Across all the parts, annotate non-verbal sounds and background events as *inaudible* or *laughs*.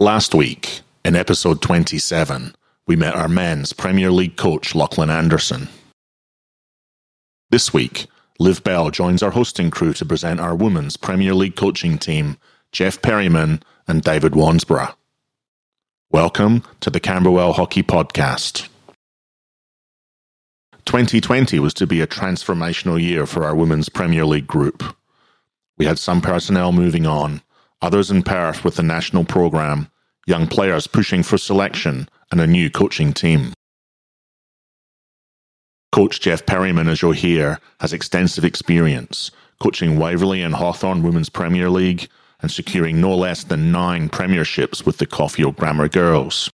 Last week, in episode 27, we met our men's Premier League coach Lachlan Anderson. This week, Liv Bell joins our hosting crew to present our women's Premier League coaching team, Jeff Perryman and David Wansborough. Welcome to the Camberwell Hockey Podcast. 2020 was to be a transformational year for our women's Premier League group. We had some personnel moving on, others in Perth with the national programme, young players pushing for selection, and a new coaching team. Coach Jeff Perryman, as you'll hear, has extensive experience coaching Waverley and Hawthorn Women's Premier League and securing no less than nine premierships with the Caulfield Grammar Girls.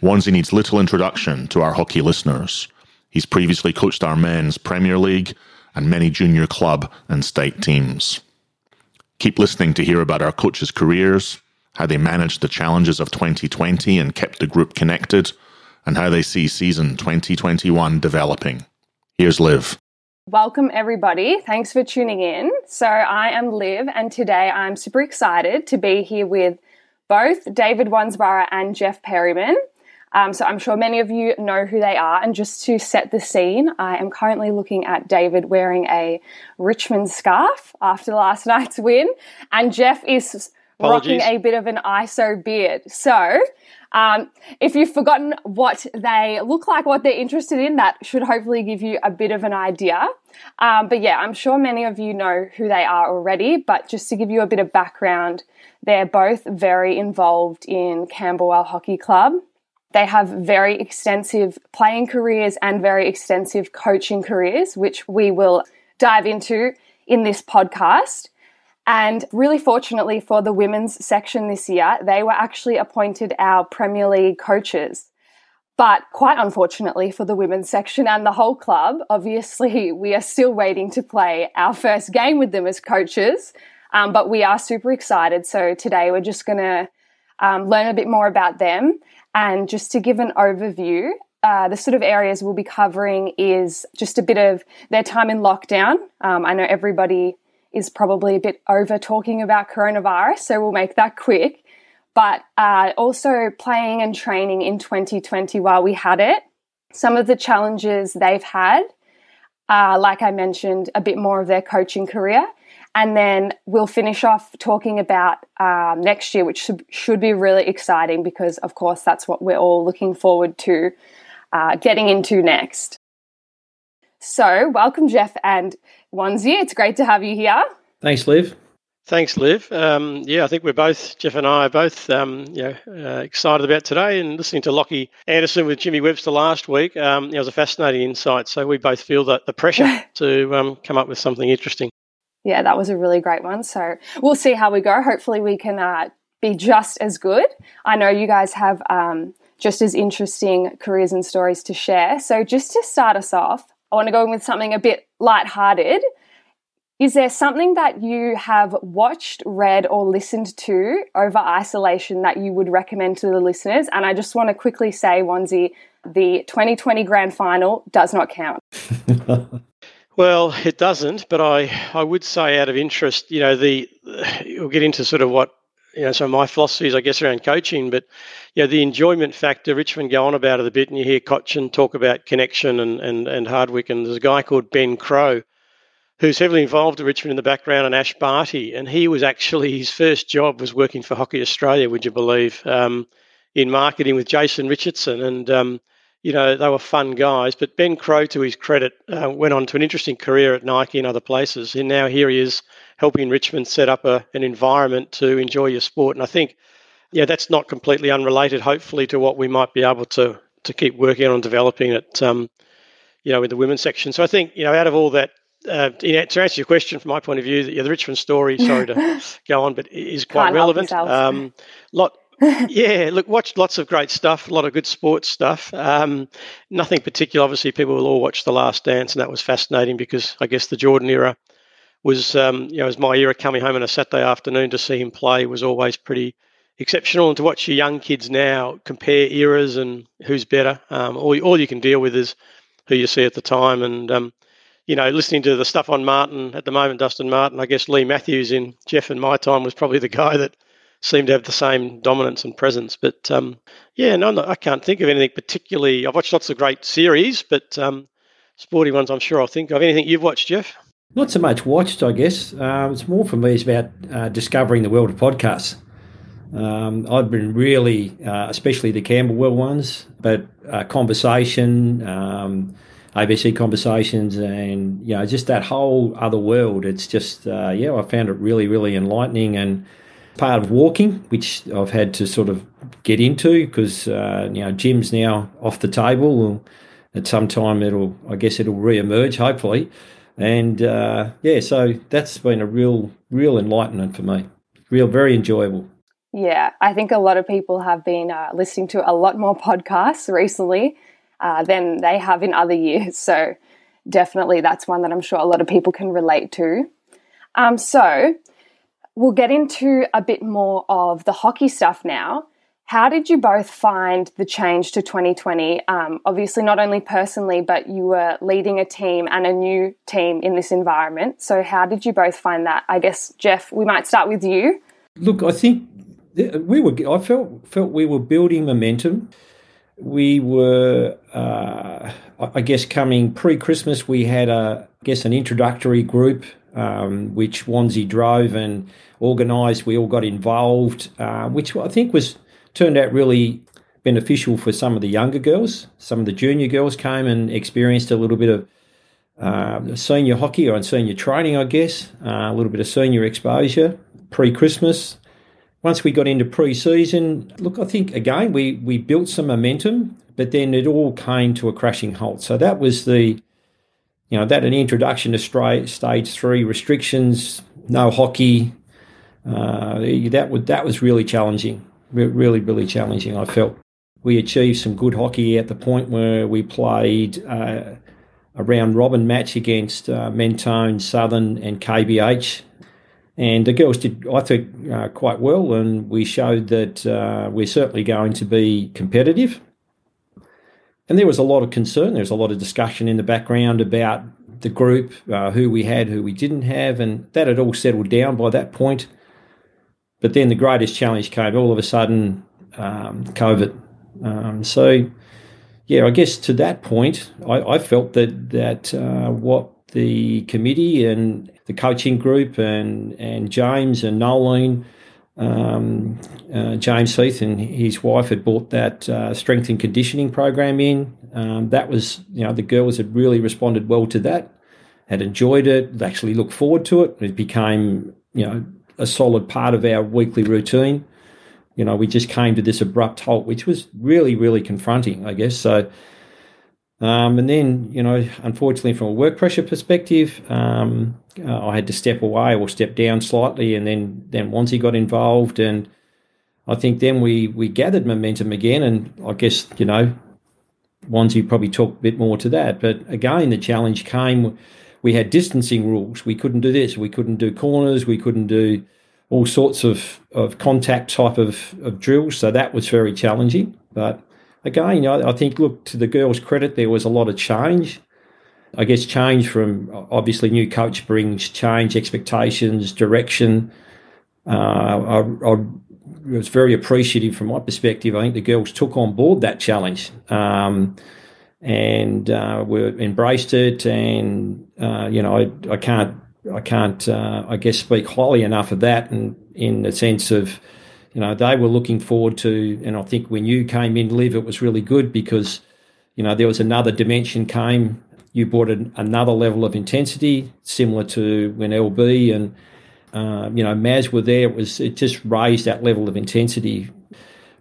Wansy needs little introduction to our hockey listeners. He's previously coached our men's Premier League and many junior club and state teams. Keep listening to hear about our coaches' careers, how they managed the challenges of 2020 and kept the group connected, and how they see season 2021 developing. Here's Liv. Welcome, everybody. Thanks for tuning in. So, I am Liv, and today I'm super excited to be here with both David Wansborough and Jeff Perryman. Um, so, I'm sure many of you know who they are. And just to set the scene, I am currently looking at David wearing a Richmond scarf after last *laughs* night's win, and Jeff is Apologies. rocking a bit of an ISO beard. So, um, if you've forgotten what they look like, what they're interested in, that should hopefully give you a bit of an idea. Um, but yeah, I'm sure many of you know who they are already. But just to give you a bit of background, they're both very involved in Camberwell Hockey Club. They have very extensive playing careers and very extensive coaching careers, which we will dive into in this podcast. And really fortunately for the women's section this year, they were actually appointed our Premier League coaches. But quite unfortunately for the women's section and the whole club, obviously *laughs* we are still waiting to play our first game with them as coaches. Um, but we are super excited. So today we're just going to um, learn a bit more about them. And just to give an overview, uh, the sort of areas we'll be covering is just a bit of their time in lockdown. Um, I know everybody is probably a bit over talking about coronavirus, so we'll make that quick. But uh, also playing and training in 2020 while we had it, some of the challenges they've had, uh, like I mentioned, a bit more of their coaching career. And then we'll finish off talking about um, next year, which should, should, be really exciting because, of course, that's what we're all looking forward to uh, getting into next. So, welcome, Jeff and Wanzi. It's great to have you here. Thanks, Liv. Thanks, Liv. Um, yeah, I think we're both, Jeff and I are both um, you know, uh, excited about today and listening to Lockie Anderson with Jimmy Webster last week. Um, it was a fascinating insight. So we both feel that the pressure *laughs* to um, come up with something interesting. Yeah, that was a really great one. So we'll see how we go. Hopefully, we can uh, be just as good. I know you guys have um, just as interesting careers and stories to share. So just to start us off, I want to go in with something a bit light-hearted. Is there something that you have watched, read, or listened to over isolation that you would recommend to the listeners? And I just want to quickly say, Wanzi, the 2020 grand final does not count. *laughs* well, it doesn't, but I, I would say out of interest, you know, the we'll get into sort of what you know, so my philosophy is, I guess, around coaching, but you know, the enjoyment factor, Richmond go on about it a bit, and you hear Cotchin talk about connection and, and, and Hardwick, and there's a guy called Ben Crowe who's heavily involved at Richmond in the background, and Ash Barty, and he was actually, his first job was working for Hockey Australia, would you believe, um, in marketing with Jason Richardson, and um, you know, they were fun guys. But Ben Crowe, to his credit, uh, went on to an interesting career at Nike and other places. And now here he is helping Richmond set up a, an environment to enjoy your sport. And I think, yeah, that's not completely unrelated, hopefully, to what we might be able to to keep working on developing it, um, you know, in the women's section. So I think, you know, out of all that, uh, to answer your question from my point of view, yeah, the Richmond story, sorry to *laughs* go on, but is quite Can't relevant. Um, lot, yeah, look, watched lots of great stuff, a lot of good sports stuff. Um, nothing particular. Obviously, people will all watch The Last Dance, and that was fascinating because I guess the Jordan era was, um, you know, as my era coming home on a Saturday afternoon to see him play was always pretty exceptional. And to watch your young kids now compare eras and who's better, um, all, all you can deal with is who you see at the time. And, um, you know, listening to the stuff on Martin at the moment, Dustin Martin, I guess Leigh Matthews in Jeff and my time was probably the guy that seem to have the same dominance and presence. But um, yeah, no, I can't think of anything particularly. I've watched lots of great series, but um, sporty ones I'm sure I'll think of. Anything you've watched, Jeff? Not so much watched, I guess. Uh, it's more for me. It's about uh, discovering the world of podcasts. Um, I've been really, uh, especially the Camberwell ones, but uh, conversation, um, ABC conversations, and you know, just that whole other world. It's just, uh, yeah, I found it really, really enlightening and part of walking, which I've had to sort of get into because uh, you know, gym's now off the table. At some time, it'll, I guess, it'll re-emerge, hopefully. And uh, yeah, so that's been a real, real enlightenment for me. Real, very enjoyable. Yeah, I think a lot of people have been uh, listening to a lot more podcasts recently uh, than they have in other years. *laughs* So definitely that's one that I'm sure a lot of people can relate to. Um, so we'll get into a bit more of the hockey stuff now. How did you both find the change to 2020? Um, obviously, not only personally, but you were leading a team and a new team in this environment. So, how did you both find that? I guess, Jeff, we might start with you. Look, I think we were. I felt felt we were building momentum. We were, uh, I guess, coming pre-Christmas. We had a, I guess, an introductory group um, which Wanzi drove and organised. We all got involved, uh, which I think was turned out really beneficial for some of the younger girls. Some of the junior girls came and experienced a little bit of uh, senior hockey or senior training, I guess, uh, a little bit of senior exposure pre Christmas. Once we got into pre season, look, I think again we, we built some momentum, but then it all came to a crashing halt. So that was the, you know, that an introduction to stage three restrictions, no hockey. Uh, that would that was really challenging really, really challenging. I felt we achieved some good hockey at the point where we played uh, a round robin match against uh, Mentone, Southern, and KBH. And the girls did, I think, uh, quite well, and we showed that uh, we're certainly going to be competitive. And there was a lot of concern. There was a lot of discussion in the background about the group, uh, who we had, who we didn't have, and that had all settled down by that point. But then the greatest challenge came all of a sudden, um, COVID. Um, so, yeah, I guess to that point, I, I felt that that uh, what the committee and the coaching group and and James and Nolene, um, uh, James Heath and his wife had brought that uh, strength and conditioning program in. Um, that was, you know, the girls had really responded well to that, had enjoyed it, actually looked forward to it. It became, you know, a solid part of our weekly routine. You know, we just came to this abrupt halt, which was really, really confronting, I guess. So, um, and then, you know, unfortunately, from a work pressure perspective, um, uh, I had to step away or step down slightly, and then then Wanzi got involved, and I think then we we gathered momentum again, and I guess you know, Wanzi probably talked a bit more to that, but again, the challenge came we had distancing rules. We couldn't do this. We couldn't do corners. We couldn't do all sorts of, of contact type of, of drills. So that was very challenging. But again, I, I think, look, to the girls' credit, there was a lot of change. I guess change from obviously new coach brings change, expectations, direction. Uh, I, I, was very appreciative from my perspective. I think the girls took on board that challenge. Um, and uh, we embraced it. And uh, you know, I, I, can't, I can't, uh, I guess, speak highly enough of that, and in the sense of, you know, they were looking forward to. And I think when you came in, Liv, it was really good because, you know, there was another dimension came. You brought an, another level of intensity, similar to when LB and uh, you know Maz were there. It was it just raised that level of intensity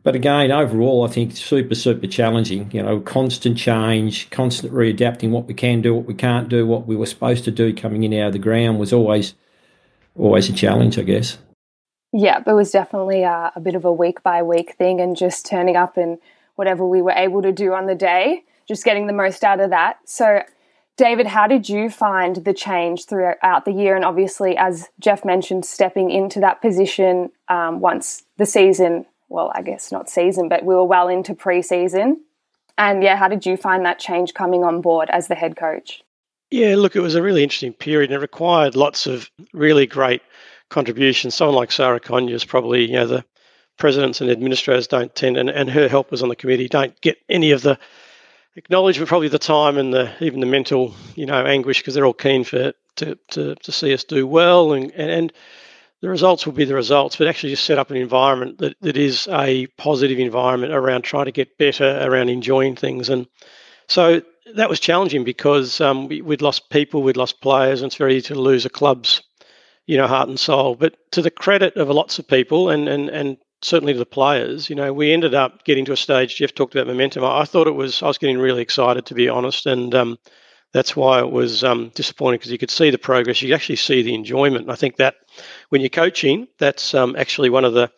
but again, overall, I think super, super challenging. You know, constant change, constant readapting what we can do, what we can't do, what we were supposed to do coming in out of the ground was always, always a challenge, I guess. Yeah, it was definitely a, a bit of a week by week thing, and just turning up and whatever we were able to do on the day, just getting the most out of that. So, David, how did you find the change throughout the year? And obviously, as Jeff mentioned, stepping into that position um, once the season well, I guess not season, but we were well into pre-season. And yeah, how did you find that change coming on board as the head coach? Yeah, look, it was a really interesting period and it required lots of really great contributions. Someone like Sarah Conyers, probably, you know, the presidents and administrators don't tend, and, and her helpers on the committee don't get any of the acknowledgement, probably the time and the even the mental, you know, anguish because they're all keen for to, to, to see us do well and, and, and the results will be the results, but actually just set up an environment that, that is a positive environment around trying to get better, around enjoying things. And so that was challenging because um, we, would lost people, we'd lost players, and it's very easy to lose a club's, you know, heart and soul. But to the credit of lots of people and, and, and certainly to the players, you know, we ended up getting to a stage. Jeff talked about momentum. I, I thought it was. I was getting really excited, to be honest, and um, that's why it was um, disappointing because you could see the progress. You actually see the enjoyment. And I think that when you're coaching, that's um, actually one of the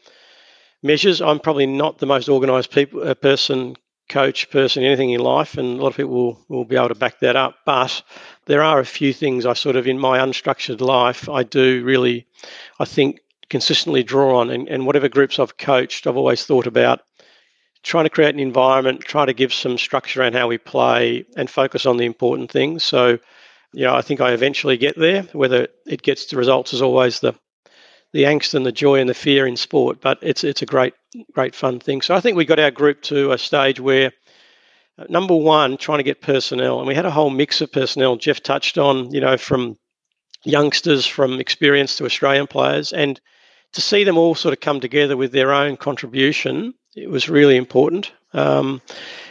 measures. I'm probably not the most organised people uh, person, coach person, anything in life, and a lot of people will, will be able to back that up. But there are a few things I sort of in my unstructured life I do really, I think consistently draw on. And, and whatever groups I've coached, I've always thought about trying to create an environment, try to give some structure around how we play, and focus on the important things. So, you know, I think I eventually get there. Whether it gets the results is always the the angst and the joy and the fear in sport, but it's it's a great great fun thing. So I think we got our group to a stage where uh, number one, trying to get personnel, and we had a whole mix of personnel. Jeff touched on, you know, from youngsters, from experienced to Australian players, and to see them all sort of come together with their own contribution, it was really important. Um,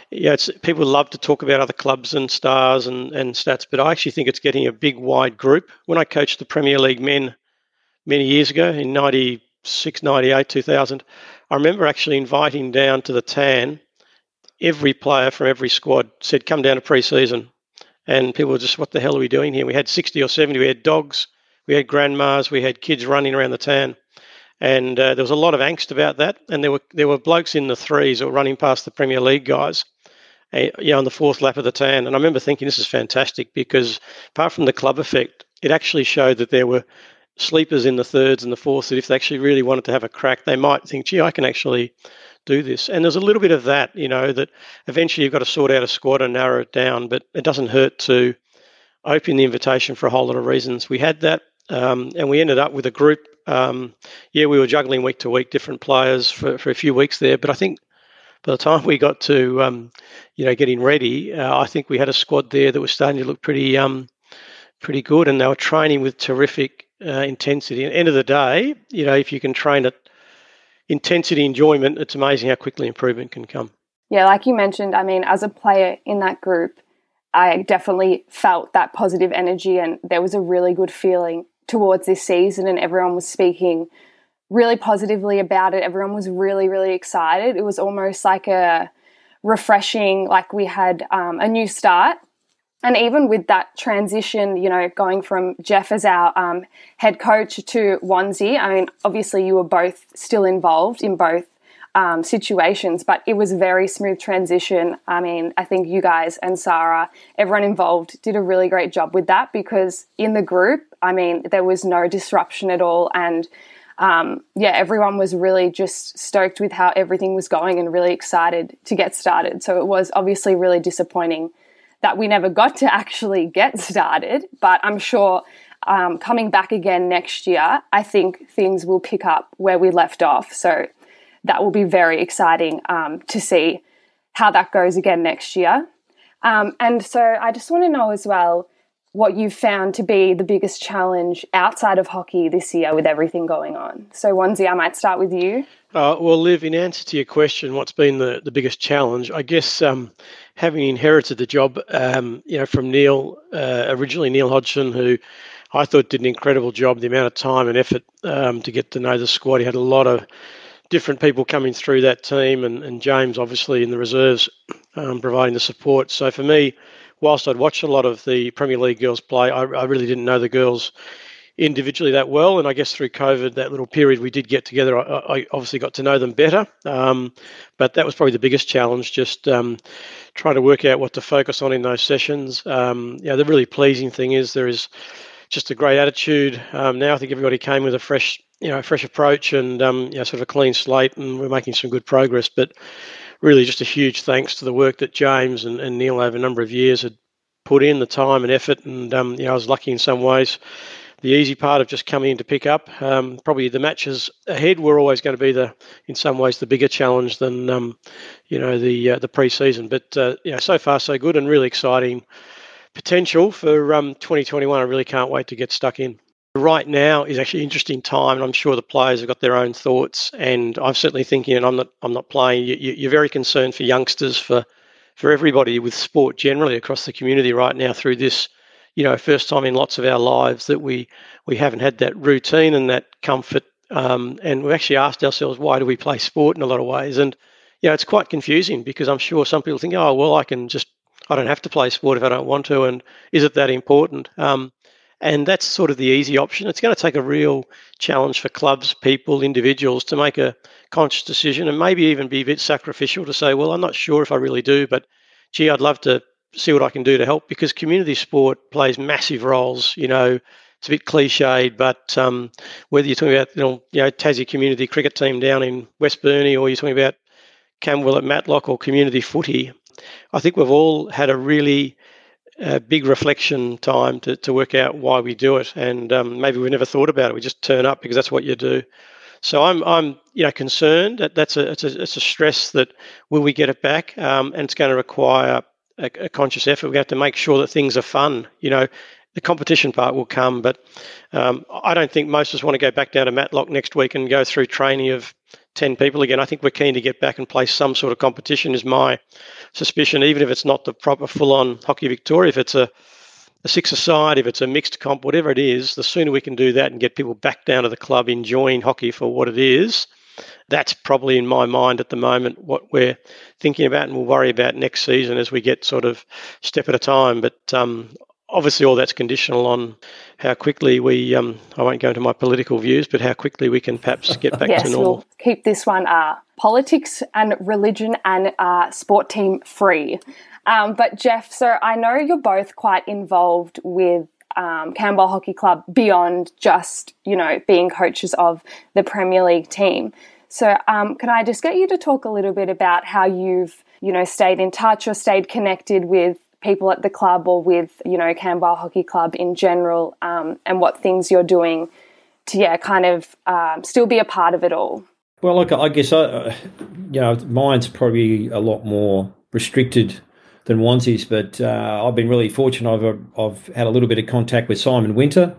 yeah, people love to talk about other clubs and stars and, and stats, but I actually think it's getting a big, wide group. When I coached the Premier League men many years ago in 96, 98, 2000, I remember actually inviting down to the TAN every player from every squad said, come down to pre season. And people were just, what the hell are we doing here? We had 60 or 70, we had dogs, we had grandmas, we had kids running around the TAN and uh, there was a lot of angst about that. And there were there were blokes in the threes that were running past the Premier League guys, uh, you know, on the fourth lap of the tan. And I remember thinking this is fantastic because apart from the club effect, it actually showed that there were sleepers in the thirds and the fourths that if they actually really wanted to have a crack, they might think, gee, I can actually do this. And there's a little bit of that, you know, that eventually you've got to sort out a squad and narrow it down, but it doesn't hurt to open the invitation for a whole lot of reasons. We had that, um, and we ended up with a group um, yeah, we were juggling week to week different players for, for a few weeks there, but I think by the time we got to um, you know getting ready, uh, I think we had a squad there that was starting to look pretty um, pretty good, and they were training with terrific uh, intensity. The end of the day, you know, if you can train at intensity, enjoyment, it's amazing how quickly improvement can come. Yeah, like you mentioned, I mean, as a player in that group, I definitely felt that positive energy, and there was a really good feeling towards this season, and everyone was speaking really positively about it. Everyone was really, really excited. It was almost like a refreshing, like we had um, a new start. And even with that transition, you know, going from Jeff as our um, head coach to Wanzi, I mean, obviously you were both still involved in both um, situations, but it was a very smooth transition. I mean, I think you guys and Sarah, everyone involved, did a really great job with that because in the group, I mean, there was no disruption at all. And um, yeah, everyone was really just stoked with how everything was going and really excited to get started. So it was obviously really disappointing that we never got to actually get started, but I'm sure. Um, coming back again next year, I think things will pick up where we left off. So that will be very exciting um, to see how that goes again next year. Um, and so I just want to know as well what you've found to be the biggest challenge outside of hockey this year with everything going on. So, Wanzi, I might start with you. Uh, well, Liv, in answer to your question, what's been the, the biggest challenge? I guess um, having inherited the job, um, you know, from Neil, uh, originally Neil Hodgson, who I thought did an incredible job. The amount of time and effort um, to get to know the squad, he had a lot of different people coming through that team, and, and James obviously in the reserves um, providing the support. So for me, whilst I'd watched a lot of the Premier League girls play, I, I, really didn't know the girls individually that well. And I guess through COVID, that little period we did get together, I, I obviously got to know them better. Um, but that was probably the biggest challenge, just um, trying to work out what to focus on in those sessions. Um, yeah, the really pleasing thing is there is just a great attitude. Um, now I think everybody came with a fresh you know, a fresh approach and um, you know, sort of a clean slate, and we're making some good progress. But really, just a huge thanks to the work that James and, and Neil over a number of years had put in, the time and effort. And um, you know, I was lucky in some ways the easy part of just coming in to pick up. Um, probably the matches ahead were always going to be the, in some ways, the bigger challenge than, um, you know, the uh, the pre-season. But uh, so far so good and really exciting potential for um, 2021. I really can't wait to get stuck in. Right now is actually interesting time, and I'm sure the players have got their own thoughts. And I'm certainly thinking, and I'm not, I'm not playing. You, you're very concerned for youngsters, for for everybody with sport generally across the community right now through this you know, first time in lots of our lives that we we haven't had that routine and that comfort. Um, and we actually asked ourselves, why do we play sport in a lot of ways? And you know, it's quite confusing because I'm sure some people think, oh, well, I can just I don't have to play sport if I don't want to, and is it that important? Um, and that's sort of the easy option. It's going to take a real challenge for clubs, people, individuals to make a conscious decision and maybe even be a bit sacrificial to say, well, I'm not sure if I really do, but gee, I'd love to see what I can do to help because community sport plays massive roles. You know, it's a bit cliched, but um, whether you're talking about you know, you know Tassie community cricket team down in West Burnie or you're talking about Camberwell at Matlock or community footy, I think we've all had a really uh, big reflection time to, to work out why we do it, and um, maybe we never thought about it. We just turn up because that's what you do. So I'm, I'm, you know, concerned that that's a, it's a, it's a stress that will we get it back, um, and it's going to require a, a conscious effort. We have to make sure that things are fun. You know, the competition part will come, but um, I don't think most of us want to go back down to Matlock next week and go through training of 10 people again. I think we're keen to get back and play some sort of competition, is my suspicion, even if it's not the proper full on Hockey Victoria, if it's a, a six aside, if it's a mixed comp, whatever it is, the sooner we can do that and get people back down to the club enjoying hockey for what it is, that's probably in my mind at the moment what we're thinking about and we'll worry about next season as we get sort of step at a time. But um, obviously, all that's conditional on how quickly we, um, I won't go into my political views, but how quickly we can perhaps get back yes, to normal. We'll keep this one uh, politics and religion and uh, sport team free. Um, but Jeff, so I know you're both quite involved with um, Camberwell Hockey Club beyond just, you know, being coaches of the Premier League team. So, um, can I just get you to talk a little bit about how you've, you know, stayed in touch or stayed connected with people at the club or with, you know, Camberwell Hockey Club in general, um, and what things you're doing to, yeah, kind of um, still be a part of it all? Well, look, I guess I, uh, you know, mine's probably a lot more restricted than one's but uh, I've been really fortunate. I've, I've had a little bit of contact with Simon Winter.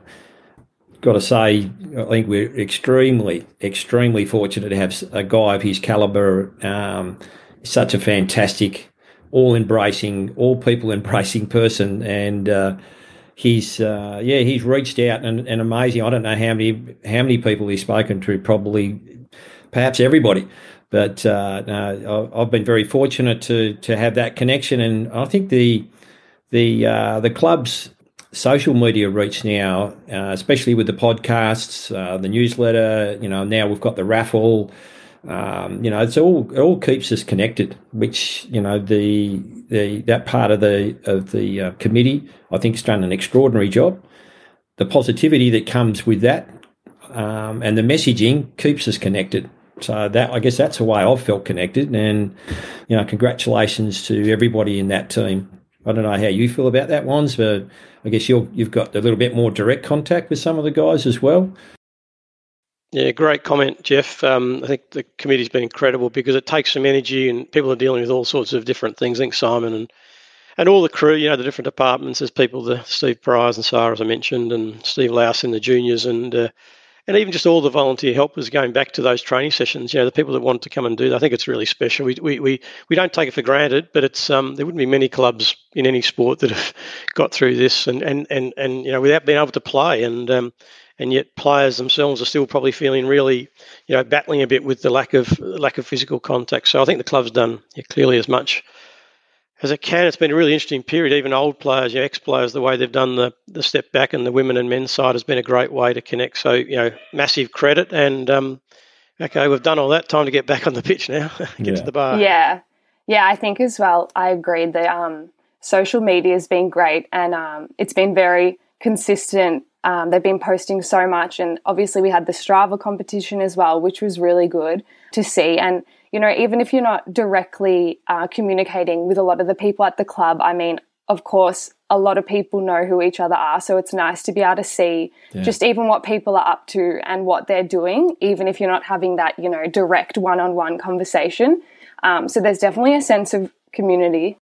Got to say, I think we're extremely, extremely fortunate to have a guy of his caliber. Um, such a fantastic, all embracing, all people *laughs* embracing person, and uh, he's uh, yeah, he's reached out and, and amazing. I don't know how many how many people he's spoken to. Probably, perhaps everybody. But uh, no, I've been very fortunate to to have that connection, and I think the the uh, the club's social media reach now, uh, especially with the podcasts, uh, the newsletter. You know, now we've got the raffle. Um, you know, it's all it all keeps us connected. Which you know the the that part of the of the uh, committee, I think, has done an extraordinary job. The positivity that comes with that um, and the messaging keeps us connected. So that I guess that's the way I've felt connected, and you know, congratulations to everybody in that team. I don't know how you feel about that, ones, but I guess you have got a little bit more direct contact with some of the guys as well. Yeah, great comment, Jeff. Um, I think the committee's been incredible because it takes some energy, and people are dealing with all sorts of different things. I think Simon and and all the crew, you know, the different departments. There's people, the Steve Priors and Sarah, as I mentioned, and Steve Louse in the juniors, and uh, and even just all the volunteer helpers going back to those training sessions. You know, the people that want to come and do that. I think it's really special. We we we, we don't take it for granted, but it's um, there wouldn't be many clubs in any sport that have *laughs* got through this and and and, and you know without being able to play and. Um, and yet, players themselves are still probably feeling really, you know, battling a bit with the lack of lack of physical contact. So I think the club's done yeah, clearly as much as it can. It's been a really interesting period. Even old players, you know, ex-players, the way they've done the, the step back and the women and men's side has been a great way to connect. So, you know, massive credit. And, um, okay, we've done all that. Time to get back on the pitch now. *laughs* get yeah. to the bar. Yeah. Yeah, I think as well, I agree that um, social media has been great and um, it's been very consistent. Um, they've been posting so much. And obviously, we had the Strava competition as well, which was really good to see. And you know, even if you're not directly uh, communicating with a lot of the people at the club, I mean, of course, a lot of people know who each other are. So it's nice to be able to see yeah. just even what people are up to and what they're doing, even if you're not having that, you know, direct one on one conversation. Um, so there's definitely a sense of community.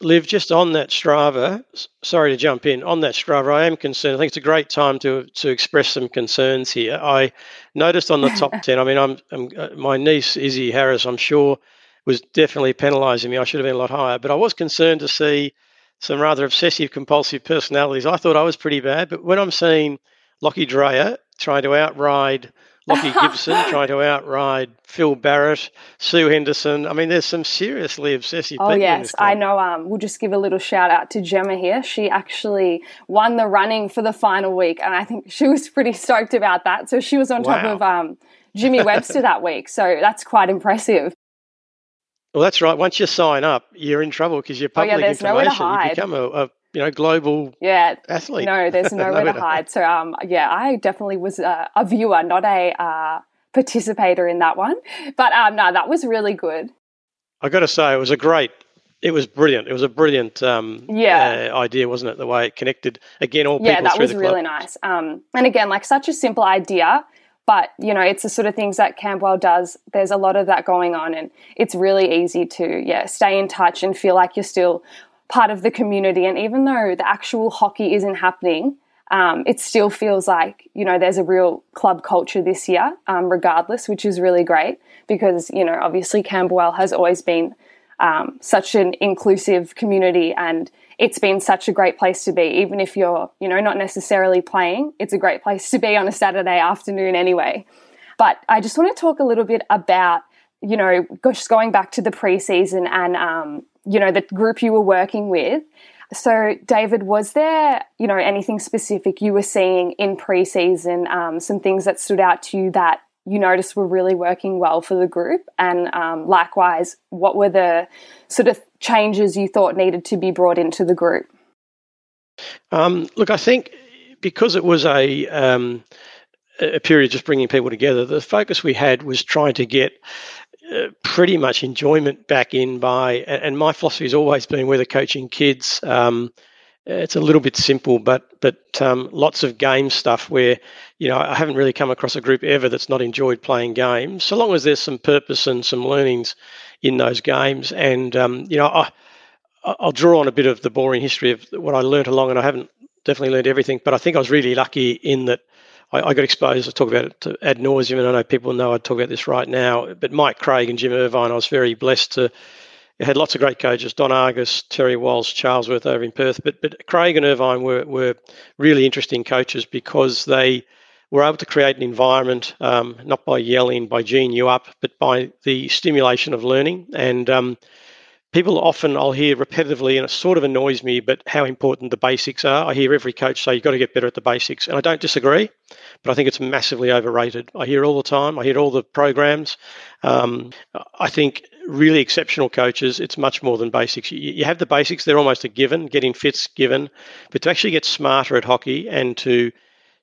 Liv, just on that Strava, sorry to jump in, on that Strava, I am concerned. I think it's a great time to to express some concerns here. I noticed on the top *laughs* 10, I mean, I'm, I'm uh, my niece, Izzy Harris, I'm sure was definitely penalising me. I should have been a lot higher, but I was concerned to see some rather obsessive compulsive personalities. I thought I was pretty bad, but when I'm seeing Lockie Dreyer trying to outride Lockie *laughs* Gibson, trying to outride Phil Barrett, Sue Henderson. I mean, there's some seriously obsessive oh, yes, I know. Um, we'll just give a little shout out to Gemma here. She actually won the running for the final week, and I think she was pretty stoked about that. So she was on wow. top of um, Jimmy Webster that *laughs* week. So that's quite impressive. Well, that's right. Once you sign up, you're in trouble because you're public oh, yeah, information. You become a, a, you know global yeah athlete. No, there's *laughs* nowhere to hide. So um, yeah, I definitely was a, a viewer, not a uh, participator in that one. But um, no, that was really good. I got to say, it was a great. It was brilliant. It was a brilliant um, yeah. Uh, idea, wasn't it? The way it connected again, all yeah, that was really nice. Um, and again, like such a simple idea, but you know it's the sort of things that Camberwell does. There's a lot of that going on, and it's really easy to yeah stay in touch and feel like you're still part of the community. And even though the actual hockey isn't happening, um, it still feels like you know there's a real club culture this year, um, regardless, which is really great because you know obviously Camberwell has always been um, such an inclusive community and it's been such a great place to be. Even if you're, you know, not necessarily playing, it's a great place to be on a Saturday afternoon anyway. But I just want to talk a little bit about, you know, just going back to the preseason and, um, you know, the group you were working with. So, David, was there, you know, anything specific you were seeing in preseason, um, some things that stood out to you that you noticed were really working well for the group? And um, likewise, what were the sort of changes you thought needed to be brought into the group? Um, look, I think because it was a um, a period just bringing people together, the focus we had was trying to get pretty much enjoyment back in by, and my philosophy has always been whether coaching kids, um, it's a little bit simple, but but um, lots of game stuff where you know I haven't really come across a group ever that's not enjoyed playing games. So long as there's some purpose and some learnings in those games, and um, you know I, I'll draw on a bit of the boring history of what I learnt along, and I haven't definitely learned everything, but I think I was really lucky in that I, I got exposed. I talk about it to ad nauseum, and I know people know I talk about this right now. But Mike Craig and Jim Irvine, I was very blessed to it had lots of great coaches, Don Argus, Terry Walsh, Charlesworth over in Perth. But but Craig and Irvine were, were really interesting coaches because they were able to create an environment, um, not by yelling, by geeing you up, but by the stimulation of learning. And um, people often I'll hear repetitively, and it sort of annoys me, but how important the basics are. I hear every coach say you've got to get better at the basics, and I don't disagree, but I think it's massively overrated. I hear all the time. I hear all the programs. Um, I think really exceptional coaches, it's much more than basics. You, you have the basics; they're almost a given. Getting fit's given, but to actually get smarter at hockey and to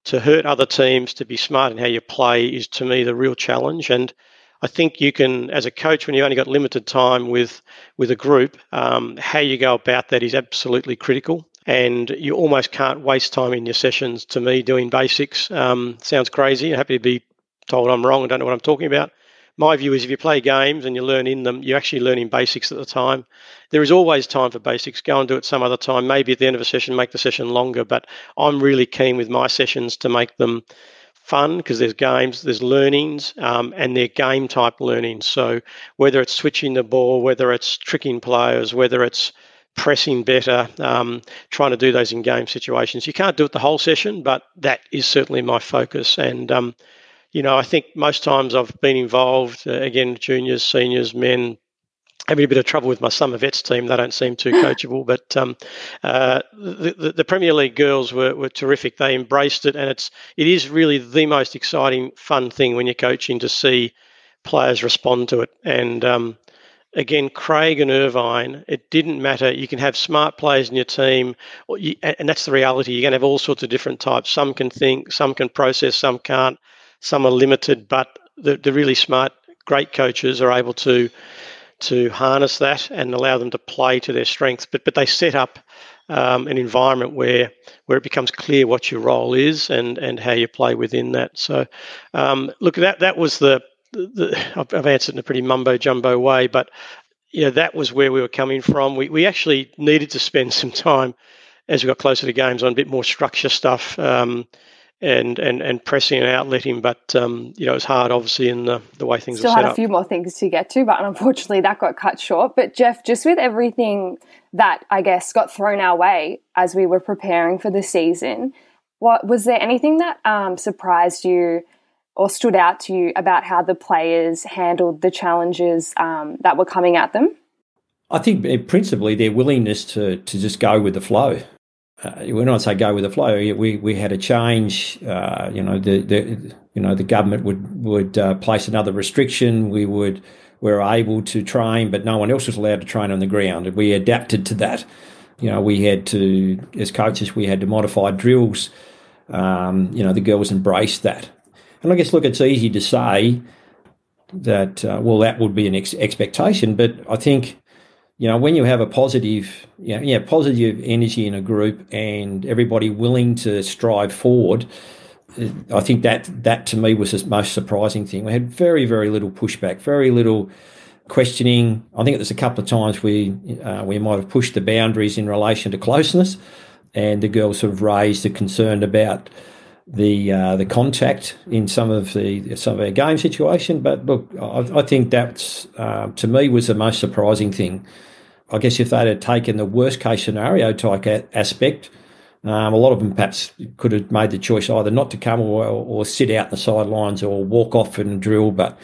to hurt other teams, to be smart in how you play, is to me the real challenge. And I think you can, as a coach, when you've only got limited time with with a group, um, how you go about that is absolutely critical. And you almost can't waste time in your sessions. To me, doing basics um, sounds crazy. I'm happy to be told I'm wrong. I don't know what I'm talking about my view is if you play games and you learn in them, you're actually learning basics at the time. There is always time for basics. Go and do it some other time. Maybe at the end of a session, make the session longer. But I'm really keen with my sessions to make them fun because there's games, there's learnings, um, and they're game type learnings. So whether it's switching the ball, whether it's tricking players, whether it's pressing better, um, trying to do those in game situations. You can't do it the whole session, but that is certainly my focus. And um, you know, I think most times I've been involved, uh, again, juniors, seniors, men, having a bit of trouble with my summer vets team. They don't seem too *laughs* coachable, but um, uh, the, the, the, Premier League girls were, were terrific. They embraced it, and it's it is really the most exciting, fun thing when you're coaching to see players respond to it. And um, again, Craig and Irvine, it didn't matter. You can have smart players in your team, and that's the reality. You're going to have all sorts of different types. Some can think, some can process, some can't. Some are limited, but the, the really smart, great coaches are able to to harness that and allow them to play to their strengths. But but they set up um, an environment where where it becomes clear what your role is and and how you play within that. So um, look, that that was the, the *laughs* I've answered in a pretty mumbo jumbo way, but yeah, that was where we were coming from. We we actually needed to spend *laughs* some time as we got closer to games on a bit more structure stuff. Um, and and and pressing and outletting. But um, you know, it was hard, obviously, in the, the way things Still were had a up. few more things to get to, but unfortunately, that got cut short. But Jeff, just with everything that I guess got thrown our way as we were preparing for the season, what was there anything that um, surprised you? Or stood out to you about how the players handled the challenges um, that were coming at them? I think eh, principally their willingness to, to just go with the flow uh, when I say go with the flow, we, we had a change. Uh, you know, the, the you know the government would would uh, place another restriction. We would we were able to train, but no one else was allowed to train on the ground, we adapted to that. You know, we had to as coaches we had to modify drills. Um, you know, the girls embraced that, and I guess look, it's easy to say that uh, well that would be an ex- expectation, but I think you know, when you have a positive, you know, yeah, positive energy in a group and everybody willing to strive forward, I think that that to me was the most surprising thing. We had very, very little pushback, very little questioning. I think there's a couple of times we uh, we might have pushed the boundaries in relation to closeness, and the girls sort of raised a concern about the uh, the contact in some of the some of our game situation. But look, I, I think that's uh, to me was the most surprising thing. I guess if they'd have taken the worst case scenario type aspect, um, a lot of them perhaps could have made the choice either not to come or, or sit out the sidelines or walk off and drill. But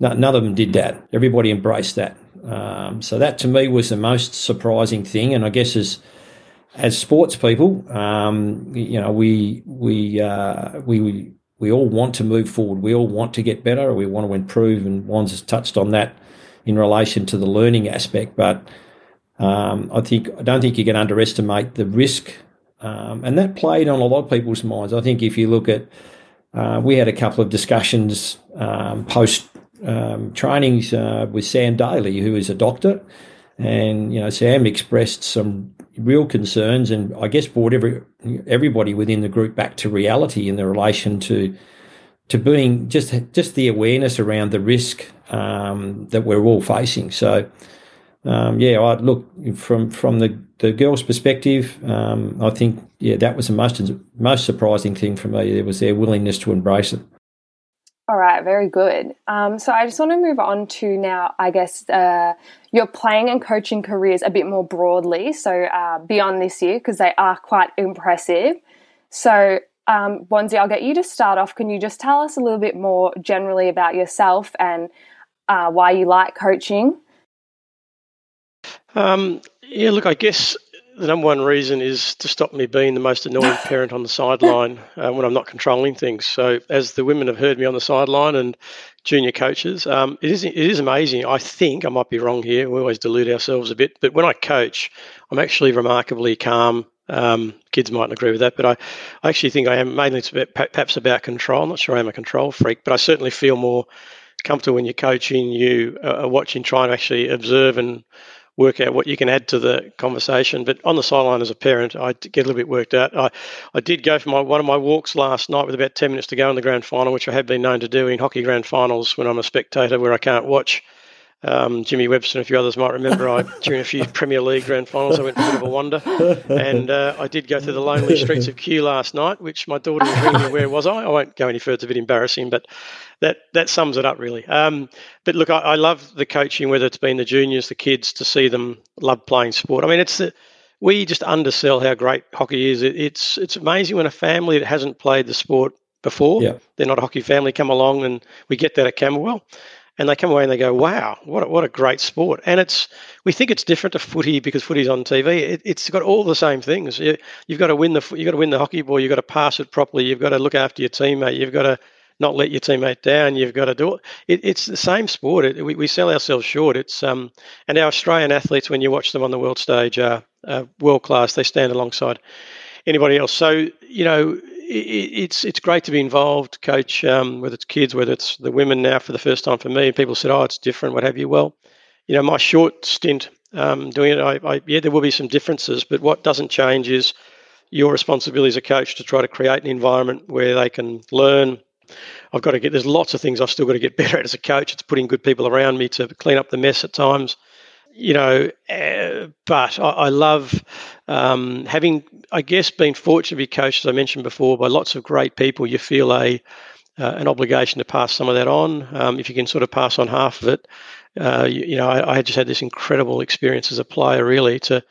none of them did that. Everybody embraced that. Um, so that to me was the most surprising thing. And I guess as as sports people, um, you know, we we uh, we we all want to move forward. We all want to get better. We want to improve, and Wands has touched on that in relation to the learning aspect. But um, I think I don't think you can underestimate the risk, um, and that played on a lot of people's minds. I think if you look at, uh, we had a couple of discussions um, post um, trainings uh, with Sam Daly, who is a doctor, and you know Sam expressed some real concerns, and I guess brought every everybody within the group back to reality in the relation to to being just just the awareness around the risk um, that we're all facing. So, um, yeah, I look from from the the girls' perspective. Um, I think yeah, that was the most most surprising thing for me. There was their willingness to embrace it. All right, very good. Um, so I just want to move on to now, I guess, uh, your playing and coaching careers a bit more broadly. So uh, beyond this year, because they are quite impressive. So, um, Wanzi, I'll get you to start off. Can you just tell us a little bit more generally about yourself and uh, why you like coaching? Um, yeah, look, I guess the number one reason is to stop me being the most annoying *laughs* parent on the sideline uh, when I'm not controlling things. So, as the women have heard me on the sideline and junior coaches, um, it is it is amazing. I think I might be wrong here. We always delude ourselves a bit, but when I coach, I'm actually remarkably calm. Um, kids mightn't agree with that, but I, I actually think I am mainly it's about, perhaps about control. I'm not sure I'm a control freak, but I certainly feel more comfortable when you're coaching. You are watching, trying to actually observe and work out what you can add to the conversation. But on the sideline as a parent, I get a little bit worked out. I, I did go for my one of my walks last night with about 10 minutes to go in the grand final, which I have been known to do in hockey grand finals when I'm a spectator where I can't watch. Um, Jimmy Webster and a few others might remember I *laughs* during a few Premier League grand finals I went for a bit of a wander, and uh, I did go through the lonely streets of Kew last night, which my daughter was ringing. Where was I? I won't go any further; it's a bit embarrassing, but that that sums it up really. Um, but look, I, I, love the coaching, whether it's been the juniors, the kids, to see them love playing sport. I mean, it's the, we just undersell how great hockey is. It, it's it's amazing when a family that hasn't played the sport before, yeah. they're not a hockey family, come along, and we get that at Camberwell and they come away and they go, "Wow, what a, what a great sport!" And it's we think it's different to footy because footy's on TV. It, has got all the same things. You, have got to win the you've got to win the hockey ball. You've got to pass it properly. You've got to look after your teammate. You've got to not let your teammate down. You've got to do it. it it's the same sport. It, we, we sell ourselves short. It's um and our Australian athletes when you watch them on the world stage are, are world class. They stand alongside anybody else. So you know it's it's great to be involved, coach. Um, whether it's kids, whether it's the women now for the first time for me, people said, "Oh, it's different." What have you? Well, you know, my short stint um, doing it, I, I, yeah, there will be some differences, but what doesn't change is your responsibility as a coach to try to create an environment where they can learn. I've got to get, there's lots of things I've still got to get *laughs* better at as a coach. It's putting good people around me to clean up the mess at times, you know, uh, but I, I love um, having, I guess, been fortunate to be coached, as I mentioned before, by lots of great people. You feel a, uh, an obligation to pass some of that on. Um, if you can sort of pass on half of it, uh, you, you, know, I, I, just had this incredible experience as a player, really, to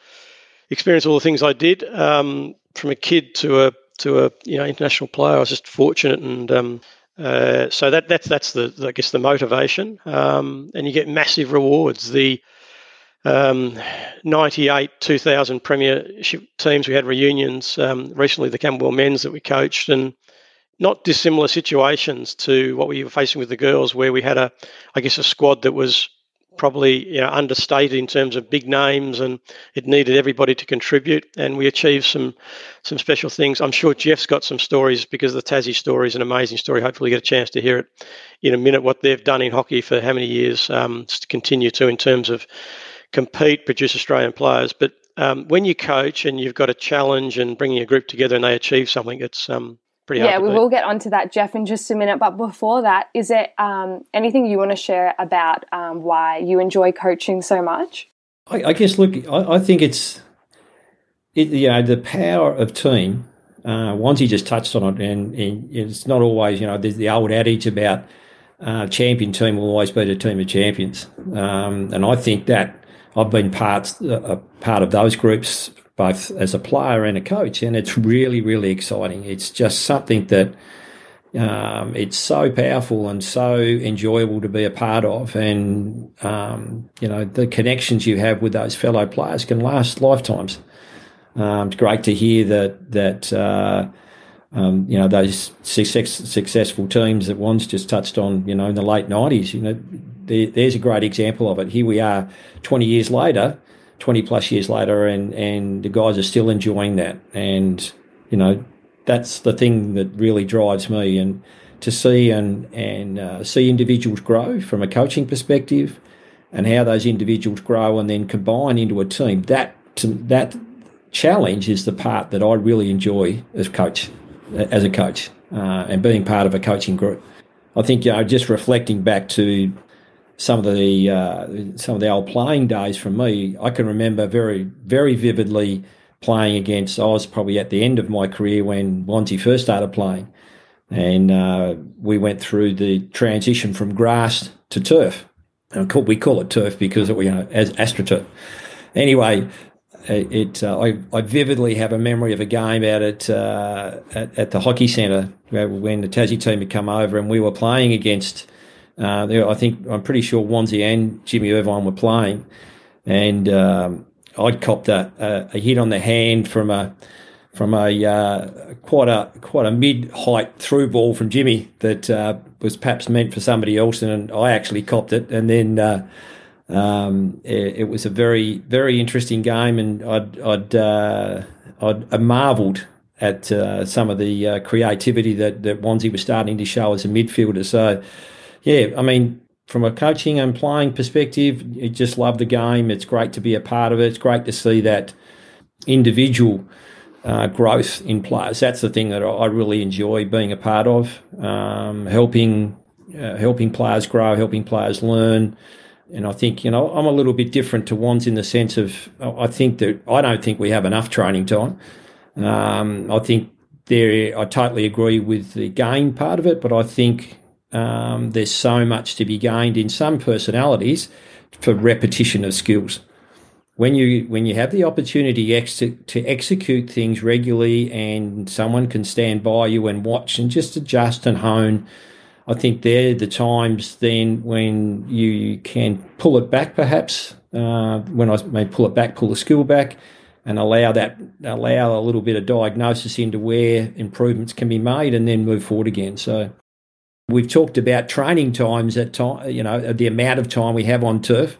experience all the things I did um, from a kid to a to a you know international player. I was just fortunate, and um, uh, so that that's that's the I guess the motivation, um, and you get massive rewards. The um, 98, 2000 Premiership teams, we had reunions um, recently, the Camberwell men's that we coached, and not dissimilar situations to what we were facing with the girls, where we had a, I guess, a squad that was probably you know, understated in terms of big names, and it needed everybody to contribute. And we achieved some some special things. I'm sure Jeff's got some stories because the Tassie story is an amazing story. Hopefully, you get a chance to hear it in a minute. What they've done in hockey for how many years um, to continue to in terms of compete, produce Australian players. But um, when you coach and you've got a challenge and bringing a group together and they achieve something, it's um, pretty yeah, we will get onto that, Jeff, in just a minute. But before that, is it um, anything you want to share about um, why you enjoy coaching so much? I, I guess, look, I, I think it's, it, you know, the power of team. Uh, Wanzi just touched on it, and, and, it's not always, you know, there's the old adage about uh, champion team will always be a team of champions. Um, and I think that I've been part, uh, part of those groups both as a player and a coach, and it's really, really exciting. It's just something that um, it's so powerful and so enjoyable to be a part of, and um, you know the connections you have with those fellow players can last lifetimes. Um, it's great to hear that that uh, um, you know those success, successful teams that Wan's just touched on. You know, in the late nineties, you know, there, there's a great example of it. Here we are, twenty years later 20 plus years later and, and the guys are still enjoying that. And, you know, that's the thing that really drives me. And to see and, and uh, see individuals grow from a coaching perspective and how those individuals grow and then combine into a team, that, that challenge is the part that I really enjoy as coach, as a coach, uh, and being part of a coaching group. I think you know, just reflecting back to some of the uh, some of the old playing days from me, I can remember very very vividly playing against. I was probably at the end of my career when Wanzi first started playing, and uh, we went through the transition from grass to turf. And we call it turf because we you know as astroturf. Anyway, it, uh, I, I, vividly have a memory of a game out at uh, at, at, the hockey centre when the Tassie team had come over and we were playing against uh, I think I'm pretty sure Wanzi and Jimmy Irvine were playing, and um, I'd copped a, a, a, hit on the hand from a from a uh, quite a quite a mid height through ball from Jimmy that uh, was perhaps meant for somebody else, and I actually copped it, and then. Uh, um, it, it, was a very, very interesting game, and I'd, I'd, uh, I'd, I marvelled at uh, some of the creativity that that Wanzi was starting to show as a midfielder. So, yeah, I mean, from a coaching and playing perspective, you just love the game. It's great to be a part of it. It's great to see that individual uh, growth in players. That's the thing that I really enjoy being a part of, um, helping uh, helping players grow, helping players learn. And I think you know I'm a little bit different to ones in the sense of I think that I don't think we have enough training time. Um, I think there I totally agree with the game part of it, but I think um, there's so much to be gained in some personalities for repetition of skills. When you when you have the opportunity ex- to execute things regularly, and someone can stand by you and watch and just adjust and hone, I think they're the times then when you can pull it back. Perhaps uh, when I may pull it back, pull the skill back, and allow that allow a little bit of diagnosis into where improvements can be made, and then move forward again. So We've talked about training times at time, you know, the amount of time we have on turf.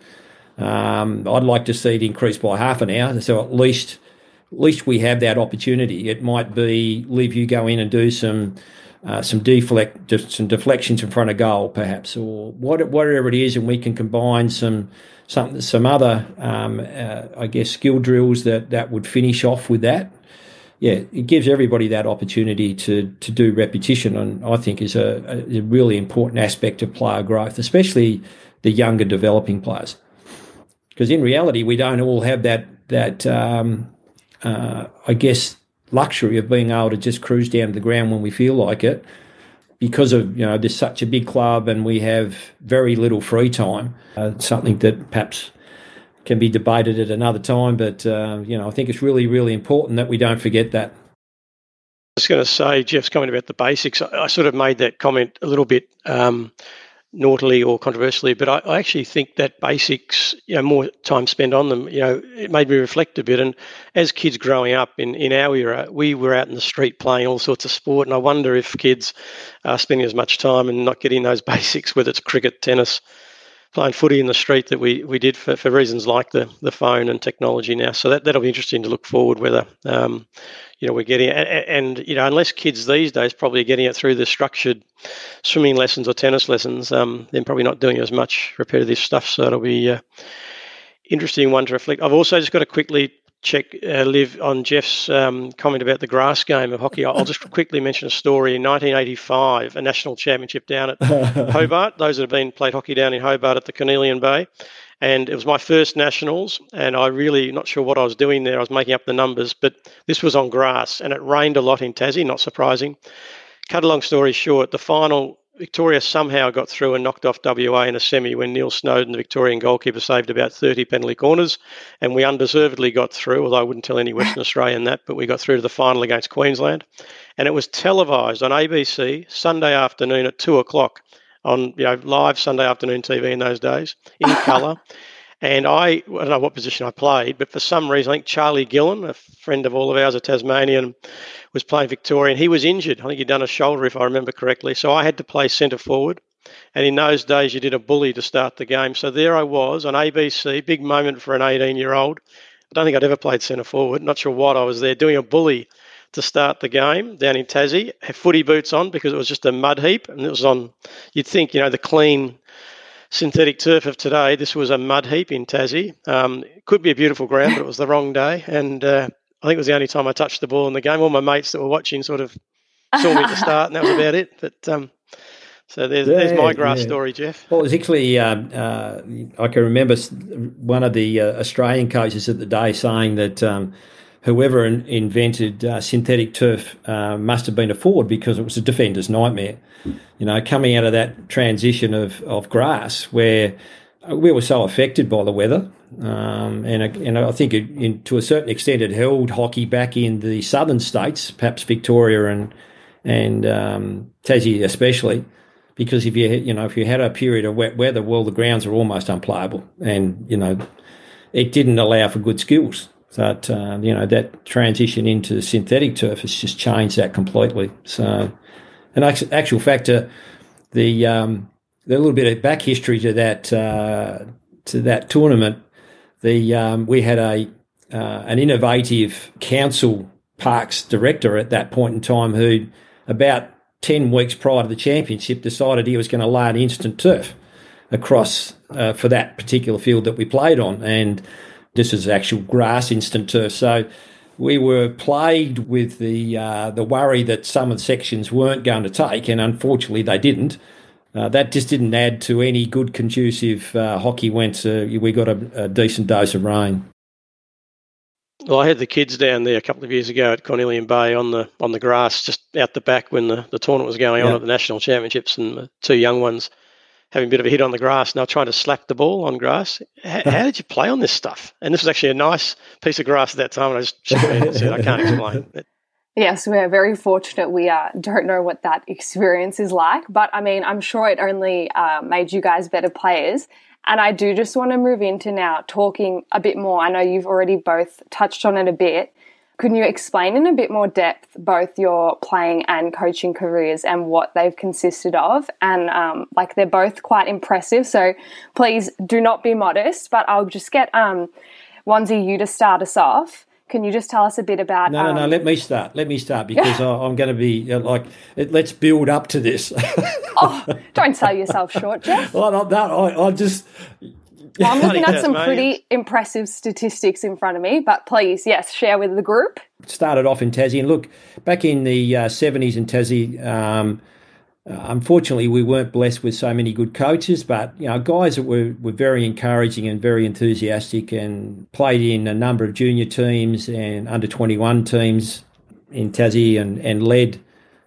Um, I'd like to see it increase by half an hour, so at least at least we have that opportunity. It might be leave you go in and do some uh, some deflect, some deflections in front of goal, perhaps, or what, whatever it is, and we can combine some some some other, um, uh, I guess, skill drills that that would finish off with that. Yeah, it gives everybody that opportunity to to do repetition, and I think is a, a really important aspect of player growth, especially the younger developing players. Because in reality, we don't all have that that um, uh, I guess luxury of being able to just cruise down to the ground when we feel like it because of you know there's such a big club and we have very little free time uh, something that perhaps can be debated at another time but uh, you know i think it's really really important that we don't forget that I was going to say, Jeff's comment about the basics. I, I sort of made that comment a little bit um, naughtily or controversially, but I, I, actually think that basics, you know, more time spent on them, you know, it made me reflect a bit. And as kids growing up in, in our era, we were out in the street playing all sorts of sport. And I wonder if kids are spending as much time and not getting those *laughs* basics, whether it's cricket, tennis, playing footy in the street that we, we did for, for reasons like the, the phone and technology now. So that, that'll be interesting to look forward whether, um, you know, we're getting and, and, you know, unless kids these days probably are getting it through the structured swimming lessons or tennis lessons, um, they're probably not doing as much repetitive stuff. So it'll be uh, interesting one to reflect. I've also just got to quickly check, uh, live on Jeff's um, comment about the grass game of hockey. I'll just quickly mention a story. In 1985, a national championship down at *laughs* Hobart. Those that have been played hockey down in Hobart at the Cornelian Bay. And it was my first nationals, and I really not sure what I was doing there. I was making up the numbers, but this was on grass, and it rained a lot in Tassie. Not surprising. Cut a long story short, the final Victoria somehow got through and knocked off WA in a semi when Neil Snowden, the Victorian goalkeeper, saved about 30 penalty corners. And we undeservedly got through, although I wouldn't tell any Western *laughs* Australian that, but we got through to the final against Queensland. And it was televised on ABC Sunday afternoon at 2 o'clock on you know live Sunday afternoon TV in those days in *laughs* colour. And I, I don't know what position I played, but for some reason, I think Charlie Gillen, a friend of all of ours, a Tasmanian, was playing Victorian. He was injured. I think he'd done a shoulder, if I remember correctly. So I had to play centre forward. And in those days, you did a bully to start the game. So there I was on ABC, big moment for an 18 year old. I don't think I'd ever played centre forward. Not sure what I was there doing a bully to start the game down in Tassie. Had footy boots on because it was just a mud heap, and it was on. You'd think you know the clean synthetic turf of today. This was a mud heap in Tassie. Um, it could be a beautiful ground, but it was the wrong day. And uh, I think it was the only time I touched the ball in the game. All my mates that were watching sort of saw me at the start, and that was about it. *laughs* But um, so there's, yeah, there's my grass yeah. story, Jeff. Well, it was actually, um, uh, I can remember one of the uh, Australian coaches at the day saying that um, whoever in, invented uh, synthetic turf uh, must have been a Ford because it was a defender's nightmare. You know, coming out of that transition of, of grass where we were so affected by the weather, um, and and I think it, in, to a certain extent it held hockey back in the southern states, perhaps Victoria and and um, Tassie especially, because if you you know if you had a period of wet weather, well the grounds are almost unplayable, and you know it didn't allow for good skills. But uh, you know that transition into synthetic turf has just changed that completely. So, an actual factor, the um, the little bit of back history to that uh, to that tournament. The um, we had a uh, an innovative council parks director at that point in time who, about ten weeks prior to the championship, decided he was going to lay an instant turf across uh, for that particular field that we played on, and this is actual grass instant turf. So we were plagued with the uh, the worry that some of the sections weren't going to take, and unfortunately they didn't. Uh, that just didn't add to any good conducive uh, hockey. Went uh, we got a, a, decent dose of rain. Well, I had the kids down there a couple of years ago at Cornelian Bay on the on the grass, just out the back when the, the tournament was going on at the national championships, and the two young ones having a bit of a hit on the grass, now trying to slap the ball on grass. How, how did you play on this stuff? And this was actually a nice piece of grass at that time. And I just and said, I can't explain. It. Yes, we're very fortunate. We uh, don't know what that experience is like, but I mean, I'm sure it only uh, made you guys better players. And I do just want to move into now talking a bit more. I know you've already both touched on it a bit, can you explain in a bit more depth both your playing and coaching careers and what they've consisted of? And um, like they're both quite impressive, so please do not be modest. But I'll just get um, Wanzi you to start us off. Can you just tell us a bit about? No, no, um, no. Let me start. Let me start because *laughs* I, am going to be uh, like, let's build up to this. oh, don't sell yourself short, *laughs* Jeff. well, not that. I, I just. Well, I'm *laughs* looking at some pretty impressive statistics in front of me, but please, yes, share with the group. Started off in Tassie, and look, back in the uh, 70s in Tassie, um, uh, unfortunately, we weren't blessed with so many good coaches, but you know, guys that were, were very encouraging and very enthusiastic, and played in a number of junior teams and under twenty one teams in Tassie, and and led,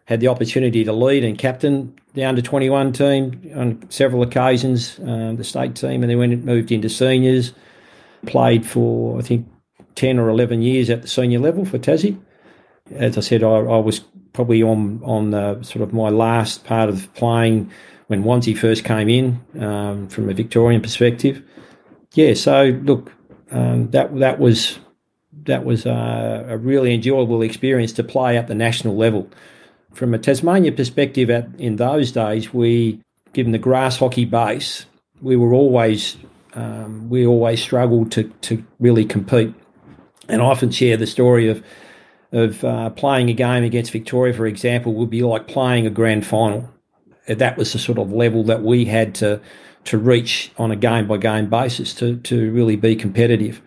had the opportunity to lead and captain the under twenty one team on several occasions, uh, the state team, and then when it moved into seniors, played for I think ten or eleven years at the senior level for Tassie. As I said, I, I was probably on on the sort of my last part of playing when Wanzi first came in um, from a Victorian perspective. Yeah, so look, um, that that was that was a, really enjoyable experience to play at the national level. From a Tasmania perspective, at in those days, we given the grass hockey base, we were always um, we always struggled to to really compete. And I often share the story of of uh, playing a game against Victoria, for example, would be like playing a grand final. That was the sort of level that we had to to reach on a game by game basis to to really be competitive.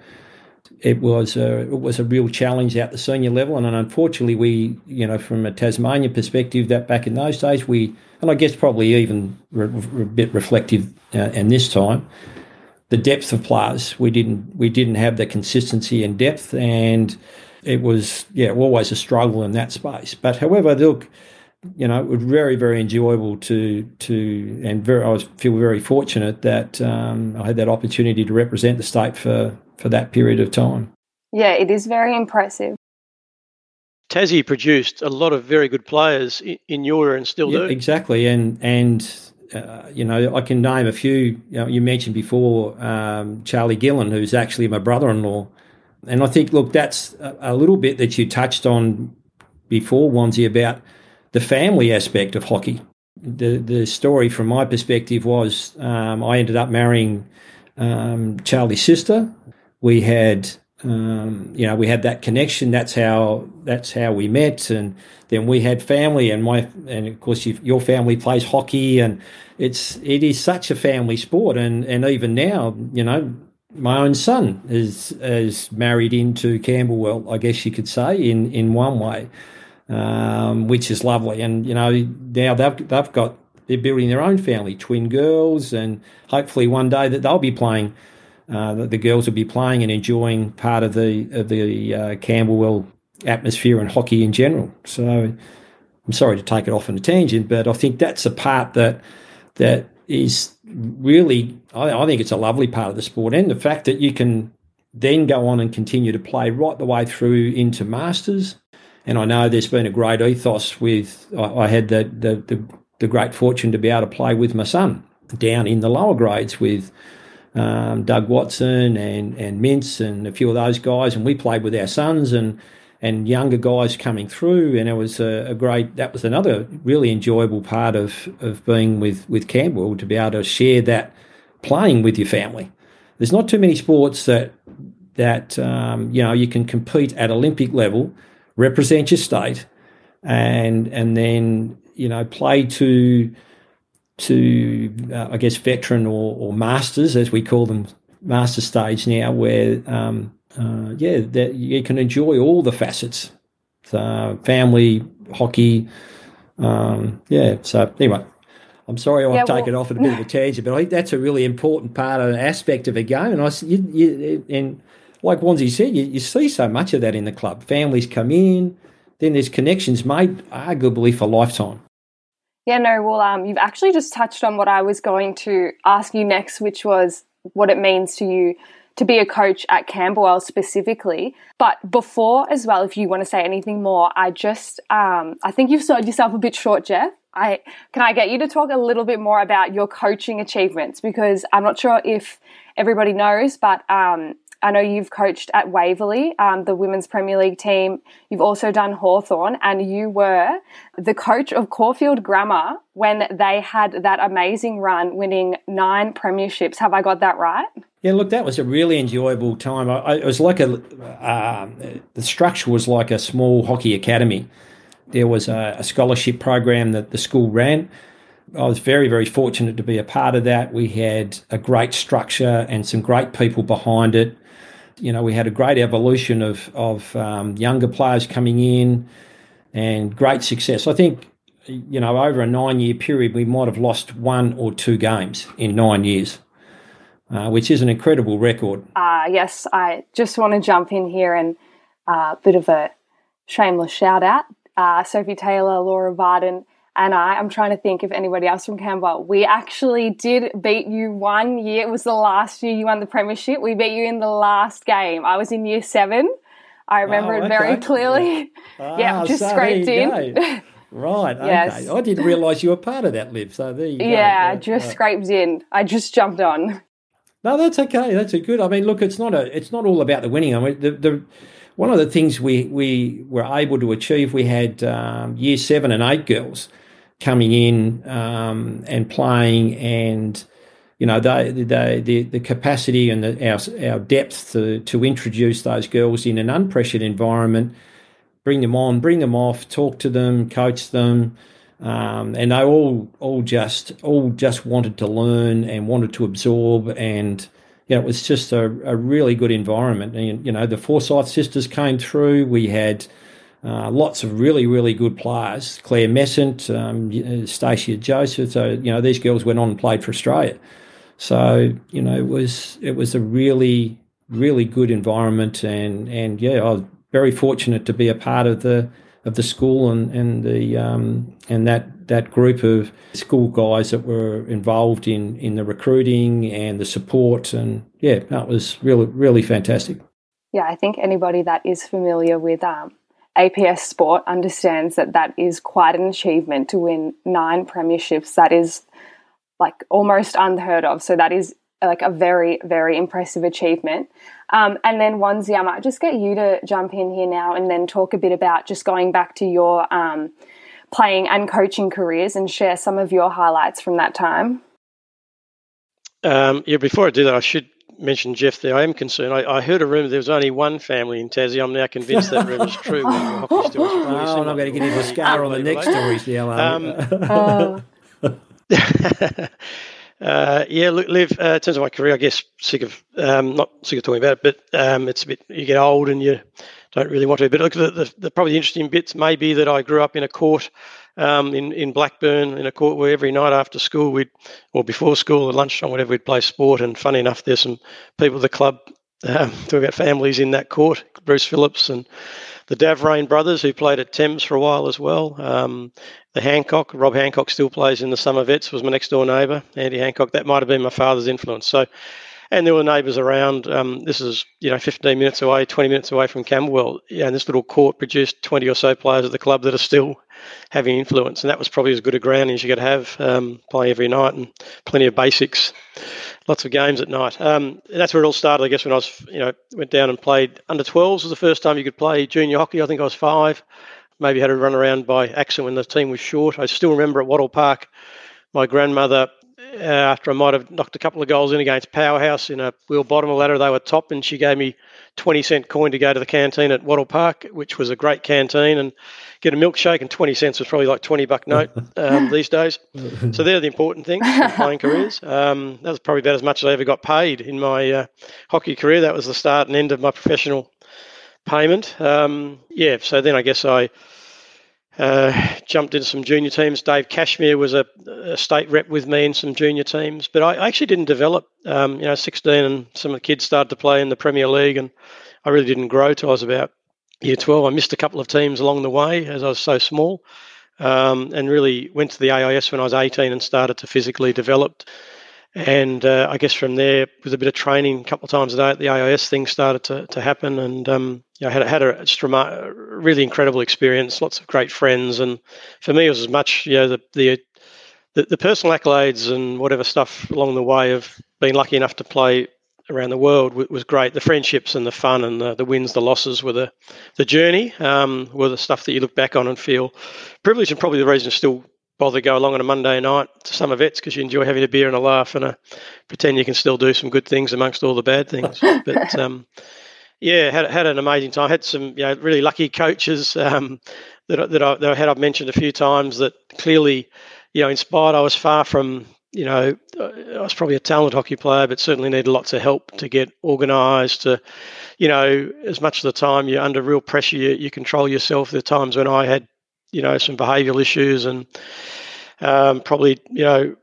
It was a, it was a real challenge at the senior level, and unfortunately, we you know from a Tasmania perspective, that back in those days we and I guess probably even re- a bit reflective uh, in this time, the depth of players we didn't we didn't have the consistency and depth and it was yeah always a struggle in that space. But however, look, you know, it was very very enjoyable to to and very I was, feel very fortunate that um, I had that opportunity to represent the state for for that period of time. Yeah, it is very impressive. Tassie produced a lot of very good players in your era and still yeah, do. Exactly, and and uh, you know I can name a few. You, know, you mentioned before um, Charlie Gillen, who's actually my brother-in-law. And I think, look, that's a, little bit that you touched on before, Wanzi, about the family aspect of hockey. The the story from my perspective was um, I ended up marrying um, Charlie's sister. We had um, you know we had that connection. That's how that's how we met, and then we had family, and my and of course you, your family plays hockey, and it's it is such a family sport, and and even now you know my own son is is married into Camberwell, I guess you could say, in in one way, um, which is lovely. And you know, now they've they've got they're building their own family, twin girls, and hopefully one day that they'll be playing. Uh, the, the girls will be playing and enjoying part of the of the uh, Camberwell atmosphere and hockey in general. So I'm sorry to take it off on a tangent, but I think that's a part that that is really, I, I, think it's a lovely part of the sport, and the fact that you can then go on and continue to play right the way through into masters. And I know there's been a great ethos with. I, I had the, the, the the great fortune to be able to play with my son down in the lower grades with um, Doug Watson and and Mintz and a few of those guys, and we played with our sons and and younger guys coming through, and it was a, a, great. That was another really enjoyable part of of being with with Camberwell to be able to share that playing with your family. There's not too many sports that that um, you know you can compete at Olympic level, represent your state, and and then you know play to to uh, I guess veteran or, or masters as we call them master stage now, where um, uh, yeah, that you can enjoy all the facets, so family, hockey, um, yeah. So anyway, I'm sorry I've yeah, taken well, off at a bit of a *laughs* tangent, but I think that's a really important part of an aspect of a game. And I, you, you, and like Wanzi said, you, you see so much of that in the club. Families come in, then there's connections made, arguably for lifetime. Yeah, no, well, um, you've actually just touched on what I was going to ask you next, which was what it means to you to be a coach at Camberwell specifically. But before as well, if you want to say anything more, I just um, I think you've sold yourself a bit short, Jeff. I can I get you to talk a little bit more about your coaching achievements because I'm not sure if everybody knows, but um, I know you've coached at Waverley, um, the Women's Premier League team. You've also done Hawthorn, and you were the coach of Caulfield Grammar when they had that amazing run, winning nine premierships. Have I got that right? Yeah, look, that was a really enjoyable time. I, I, it was like a, uh, the structure was like a small hockey academy. There was a, a scholarship program that the school ran I was very, very fortunate to be a part of that. We had a great structure and some great people behind it. You know, we had a great evolution of, of um, younger players coming in and great success. I think, you know, over a nine year period, we might have lost one or two games in nine years, uh, which is an incredible record. Uh, yes, I just want to jump in here and a uh, bit of a shameless shout out. Uh, Sophie Taylor, Laura Varden, and I, I'm trying to think if anybody else from Canberra, we actually did beat you one year. It was the last year you won the premiership. We beat you in the last game. I was in year seven. I remember oh, it very clearly. Yeah, *laughs* yeah just so scraped in. Right. *laughs* Yes. Okay. I didn't realise you were part of that Liv. So there you go. Yeah, just right. scraped in. I just jumped on. No, that's okay. That's a good. I mean, look, it's not a. It's not all about the winning. I mean, the the one of the things we we were able to achieve. We had um, year seven and eight girls coming in um, and playing, and you know they, they, the the capacity and the, our our depth to to introduce those girls in an unpressured environment, bring them on, bring them off, talk to them, coach them. Um, and they all all just all just wanted to learn and wanted to absorb and you know, it was just a, a really good environment. And, you know, the Forsyth sisters came through. We had uh, lots of really, really good players. Claire Messent, um, uh, Stacia Joseph. So you know these girls went on and played for Australia. So you know it was it was a really, really good environment, and and yeah, I was very fortunate to be a part of the of the school and and the um, and that that group of school guys that were involved in in the recruiting and the support, and yeah, that was really really fantastic. Yeah, I think anybody that is familiar with um, APS Sport understands that that is quite an achievement to win nine premierships. That is like almost unheard of. So that is like a very, very impressive achievement. Um, and then Wanzi, I might just get you to jump in here now and then talk a bit about just going back to your um, playing and coaching careers and share some of your highlights from that time. Um, yeah, before I do that, I should mentioned Jeff there, I am concerned. I, I heard a rumour there was only one family in Tassie. I'm now convinced that rumour is *laughs* true. oh, I'm not going to get into a scar on the next stories now. Um, *laughs* *laughs* uh, yeah, look, Liv, uh, in terms of my career, I guess sick of, um, not sick of talking about it, but um, it's a bit, you get old and you don't really want to. But look, the, the, the probably the interesting bits may be that I grew up in a court um, in in Blackburn in a court where every night after school we'd or before school at lunchtime whatever we'd play sport. And funny enough, there's some people at the club um, *laughs* talking about families in that court. Bruce Phillips and the Davrain brothers who played at Thames for a while as well. Um, the Hancock, Rob Hancock still plays in the Summer Vets, was my next door neighbour, Andy Hancock. That might have been my father's influence. So and there were neighbours around. Um, this is you know 15 minutes away, 20 minutes away from Camberwell. And this little court produced 20 or so players at the club that are still having influence, and that was probably as good a ground as you could have um, playing every night and plenty of basics, lots of games at night. Um, that's where it all started, I guess, when I was you know went down and played under 12s was the first time you could play junior hockey. I think I was five. Maybe had a run around by accident when the team was short. I still remember at Wattle Park, my grandmother after I might have knocked a couple of goals in against Powerhouse in a wheel bottom of ladder. They were top, and she gave me 20 cent coin to go to the canteen at Wattle Park, which was a great canteen, and get a milkshake. And 20 cents was probably like 20 buck note *laughs* um, these days. So they're the important things in *laughs* playing careers. Um, that was probably about as much as I ever got paid in my uh, hockey career. That was the start and end of my professional payment. Um, yeah, so then I guess I uh, jumped into some junior teams. Dave Cashmere was a, a, state rep with me in some junior teams, but I actually didn't develop. Um, you know, 16 and some of the kids started to play in the Premier League, and I really didn't grow till I was about year 12. I missed a couple of teams along the way as I was so small, um, and really went to the AIS when I was 18 and started to physically develop. And uh, I guess from there, with a bit of training, a couple of times a day at the AIS, things started to, to happen. And um, you know, had had a just a really incredible experience, lots of great friends, and for me, it was as much you know the the the, the personal accolades and whatever stuff along the way of being lucky enough to play around the world was great. The friendships and the fun and the, the wins, the losses were the the journey. Um, were the stuff that you look back on and feel privileged, and probably the reason still bother to go along on a Monday night to some events because you enjoy having a beer and a laugh and a, pretend you can still do some good things amongst all the bad things. *laughs* but um, yeah, had had an amazing time. Had some you know really lucky coaches um, that that I, that I had I've mentioned a few times that clearly you know inspired. I was far from you know, I was probably a talented hockey player, but certainly needed lots of help to get organised. To, you know, as much of the time you're under real pressure, you, you control yourself. There are times when I had, you know, some behavioural issues and um, probably, you know,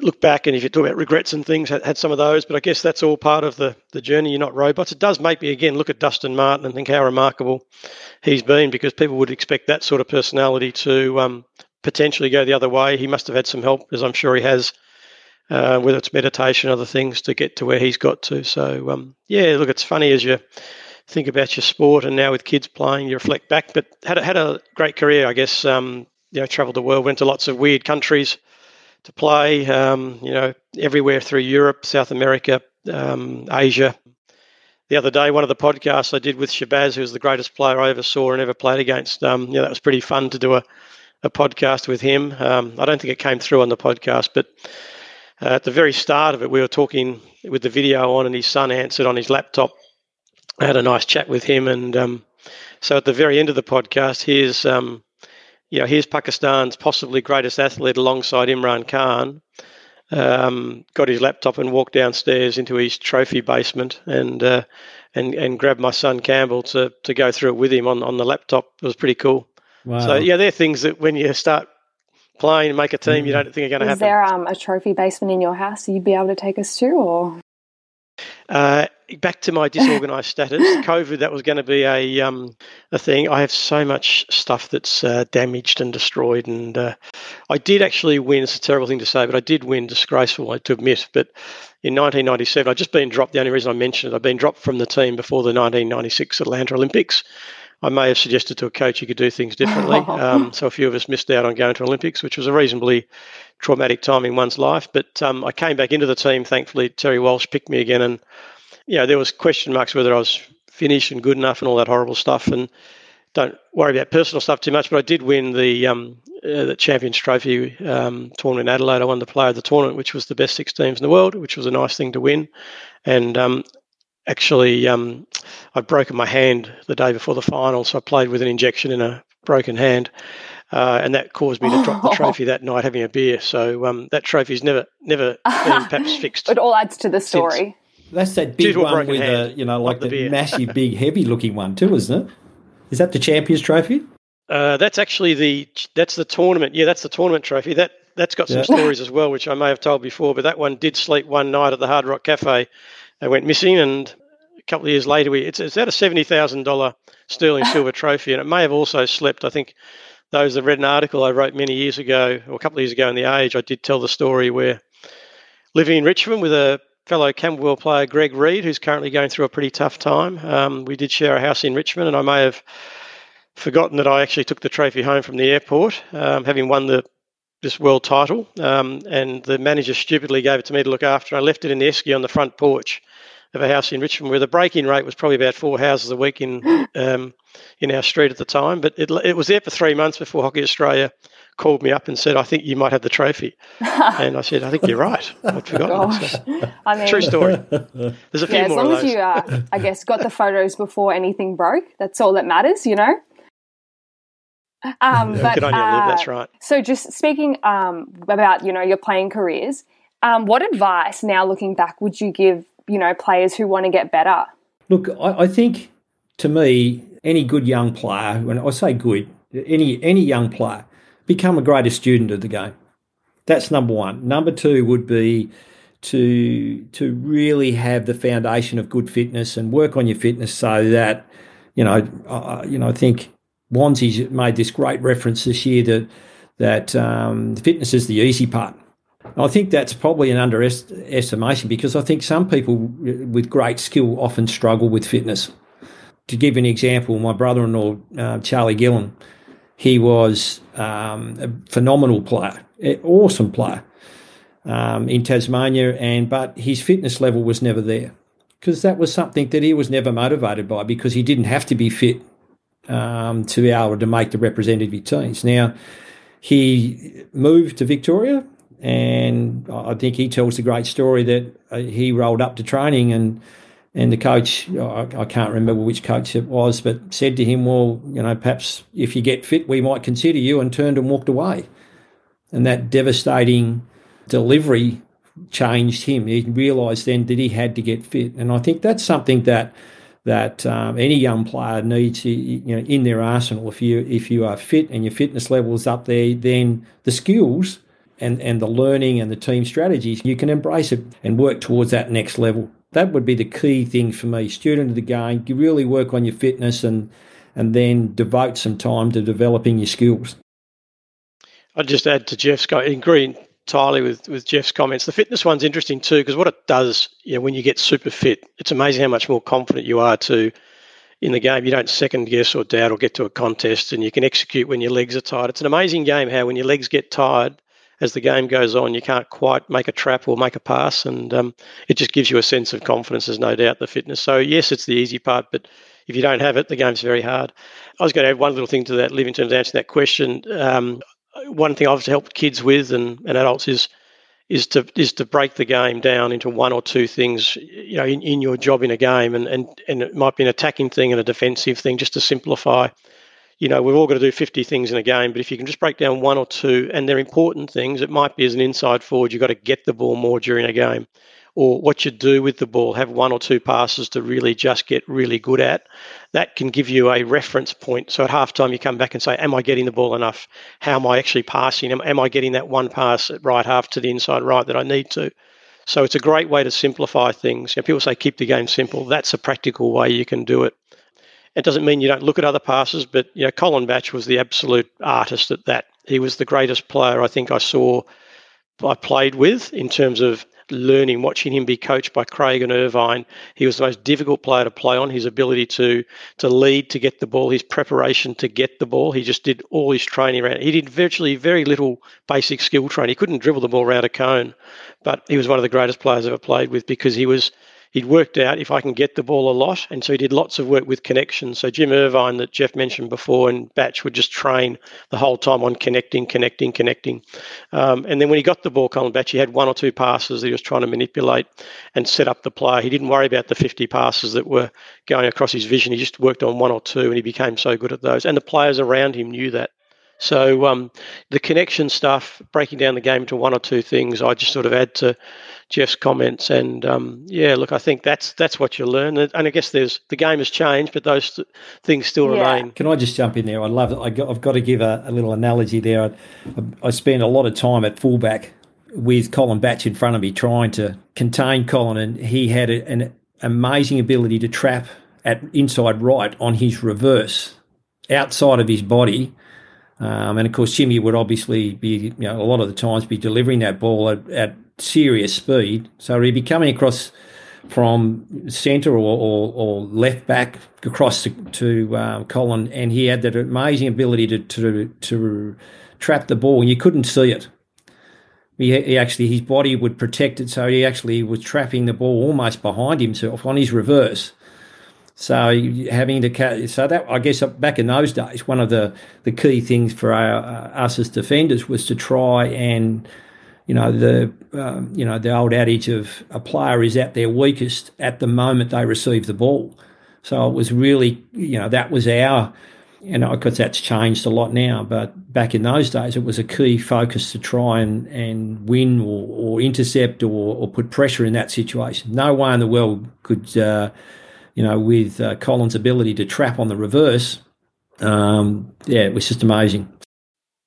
look back and if you talk about regrets and things, had, had some of those. But I guess that's all part of the the journey. You're not robots. It does make me again look at Dustin Martin and think how remarkable he's been because people would expect that sort of personality to um, potentially go the other way. He must have had some help, as I'm sure he has uh, whether it's meditation, other things to get to where he's got to. So um, yeah, look, it's funny as you think about your sport, and now with kids playing, you reflect back. But had a, had a great career, I guess. Um, you know, travelled the world, went to lots of weird countries to play. Um, you know, everywhere through Europe, South America, um, Asia. The other day, one of the podcasts I did with Shahbaz, who's the greatest player I ever saw and ever played against. Um, know, that was pretty fun to do a, a podcast with him. Um, I don't think it came through on the podcast, but uh, at the very start of it, we were talking with the video on, and his son answered on his laptop. I had a nice chat with him, and um, so at the very end of the podcast, here's um, you know here's Pakistan's possibly greatest athlete alongside Imran Khan. Um, got his laptop and walked downstairs into his trophy basement and uh, and and grabbed my son Campbell to to go through it with him on on the laptop. It was pretty cool. Wow. So yeah, they're things that when you start playing and make a team, you mm. don't think are going to happen. Is there um, a trophy basement in your house that you'd be able to take us to, or? Uh, back to my disorganized status, COVID, that was going to be a um, a thing. I have so much stuff that's uh, damaged and destroyed, and uh, I did actually win. It's a terrible thing to say, but I did win. Disgraceful to admit, but in 1997, I'd just been dropped. The only reason I mentioned it, I'd been dropped from the team before the 1996 Atlanta Olympics. I may have suggested to a coach he could do things differently. *laughs* Um, so a few of us missed out on going to Olympics, which was a reasonably traumatic time in one's life. But um, I came back into the team. Thankfully, Terry Walsh picked me again, and know there was question marks whether I was finished and good enough and all that horrible stuff. And don't worry about personal stuff too much. But I did win the um, uh, the Champions Trophy um, tournament in Adelaide. I won the Player of the Tournament, which was the best six teams in the world, which was a nice thing to win. And um, actually um, I'd broken my hand the day before the final, so I played with an injection in a broken hand, uh, and that caused me to drop the *laughs* trophy that night having a beer. So um, that trophy's never never been *laughs* perhaps fixed. it all adds to the story. That's that big one with hand, a you know like the, the massive, *laughs* big, heavy looking one too, isn't it? Is that the Champions Trophy? Uh, that's actually the that's the tournament. Yeah, that's the tournament trophy. That that's got some yeah. stories as well, which I may have told before. But that one did sleep one night at the Hard Rock Cafe they went missing, and a couple of years later, we it's, it's at a seventy thousand dollar sterling *laughs* silver trophy, and it may have also slept. I think those that read an article I wrote many years ago, or a couple of years ago in the Age, I did tell the story where living in Richmond with a fellow Camberwell player, Greg Reid, who's currently going through a pretty tough time. Um, we did share a house in Richmond, and I may have forgotten that I actually took the trophy home from the airport, um, having won the this world title. Um, and the manager stupidly gave it to me to look after. I left it in the esky on the front porch of a house in Richmond where the break-in rate was probably about four houses a week in um, in our street at the time. But it, it was there for three months before Hockey Australia called me up and said, "I think you might have the trophy." *laughs* and I said, "I think you're right. I'd forgotten." So, *laughs* I mean, true story. *laughs* There's a few yeah, more as long as you, uh, I guess, got the photos before anything broke. That's all that matters, you know. Um, but, Good on you, uh, That's right. So, just speaking um, about you know your playing careers, um, what advice now looking back would you give you know players who want to get better? Look, I, I think to me, any good young player, when I say good, any any young player, become a greater student of the game. That's number one. Number two would be to to really have the foundation of good fitness and work on your fitness so that you know uh, you know I think Wanzi's made this great reference this year that that um, fitness is the easy part. I think that's probably an underestimation because I think some people with great skill often struggle with fitness. To give an example, my brother-in-law uh, Charlie Gillen, he was um, a phenomenal player, awesome player um, in Tasmania, and but his fitness level was never there. because that was something that he was never motivated by because he didn't have to be fit um, to be able to make the representative teams. Now, he moved to Victoria, and I think he tells the great story that uh, he rolled up to training and and the coach, I, I can't remember which coach it was, but said to him, "Well, you know, perhaps if you get fit, we might consider you," and turned and walked away. And that devastating delivery changed him. He realised then that he had to get fit, and I think that's something that that um, any young player needs, you know, in their arsenal. If you if you are fit and your fitness level is up there, then the skills and and the learning and the team strategies you can embrace it and work towards that next level. That would be the key thing for me. Student of the game, you really work on your fitness and and then devote some time to developing your skills. I'd just add to Jeff's go agree entirely with, with Jeff's comments. The fitness one's interesting too because what it does, you know, when you get super fit, it's amazing how much more confident you are to in the game. You don't second guess or doubt or get to a contest, and you can execute when your legs are tired. It's an amazing game how when your legs get tired as the game goes on, you can't quite make a trap or make a pass, and um, it just gives you a sense of confidence. There's no doubt the fitness. So yes, it's the easy part, but if you don't have it, the game's very hard. I was going to add one little thing to that, Liv, in terms of answering that question. Um, one thing I've helped kids with and, and adults is is to is to break the game down into one or two things, you know, in, in your job in a game, and, and and it might be an attacking thing and a defensive thing, just to simplify. You know, we've all got to do 50 things in a game, but if you can just break down one or two, and they're important things, it might be as an inside forward, you've got to get the ball more during a game or what you do with the ball, have one or two passes to really just get really good at. That can give you a reference point. So at halftime, you come back and say, Am I getting the ball enough? How am I actually passing? Am, am I getting that one pass at right half to the inside right that I need to? So it's a great way to simplify things. You know, people say keep the game simple. That's a practical way you can do it. It doesn't mean you don't look at other passes, but you know, Colin Batch was the absolute artist at that. He was the greatest player I think I saw I played with in terms of learning, watching him be coached by Craig and Irvine. He was the most difficult player to play on. His ability to to lead, to get the ball, his preparation to get the ball. He just did all his training around. He did virtually very little basic skill training. He couldn't dribble the ball around a cone, but he was one of the greatest players I've ever played with because he was he'd worked out if I can get the ball a lot. And so he did lots of work with connections. So Jim Irvine, that Jeff mentioned before, and Batch would just train the whole time on connecting, connecting, connecting. Um, and then when he got the ball, Colin Batch, he had one or two passes that he was trying to manipulate and set up the player. He didn't worry about the 50 passes that were going across his vision. He just worked on one or two and he became so good at those. And the players around him knew that. So um, the connection stuff, breaking down the game into one or two things, I just sort of add to Jeff's comments. And um, yeah, look, I think that's that's what you learn. And I guess there's the game has changed, but those th- things still yeah. remain. Can I just jump in there? I love it. I have got to give a, a little analogy there. I, I spent a lot of time at fullback with Colin Batch in front of me, trying to contain Colin, and he had a, an amazing ability to trap at inside right on his reverse outside of his body um, and of course, Jimmy would obviously be, you know, a lot of the times be delivering that ball at, at serious speed. So he'd be coming across from centre or, or, or, left back across to, to um, Colin, and he had that amazing ability to, to, to trap the ball, and you couldn't see it. He, he, actually his body would protect it, so he actually was trapping the ball almost behind himself on his reverse. So having to so that I guess back in those days, one of the, the key things for our, uh, us as defenders was to try and you know the um, you know the old adage of a player is at their weakest at the moment they receive the ball. So it was really you know that was our and of course that's changed a lot now, but back in those days it was a key focus to try and, and win or, or intercept or, or put pressure in that situation. No way in the world could uh, you know, with uh, Colin's ability to trap on the reverse, um, yeah, it was just amazing.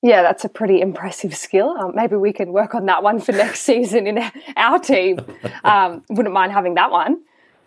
Yeah, that's a pretty impressive skill. Um, maybe we can work on that one for next *laughs* season in our team. Um, wouldn't mind having that one.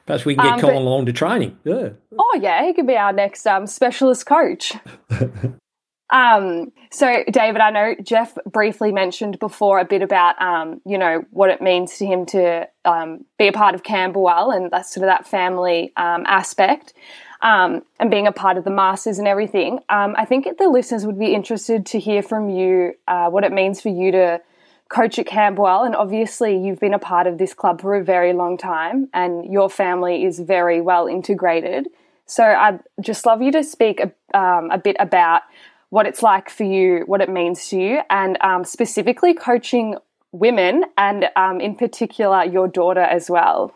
Perhaps we can get um, Colin Batch, along to training. Yeah. Oh yeah, he could be our next um, specialist coach. *laughs* Um, so, David, I know Jeff briefly mentioned before a bit about, um, you know, what it means to him to um, be a part of Camberwell and that sort of that family um, aspect um, and being a part of the Masters and everything. Um, I think the listeners would be interested to hear from you uh, what it means for you to coach at Camberwell, and obviously you've been a part of this club for a very long time, and your family is very well integrated. So I'd just love you to speak a, a bit about what it's like for you, what it means to you, and um, specifically coaching women, and um, in particular your daughter as well.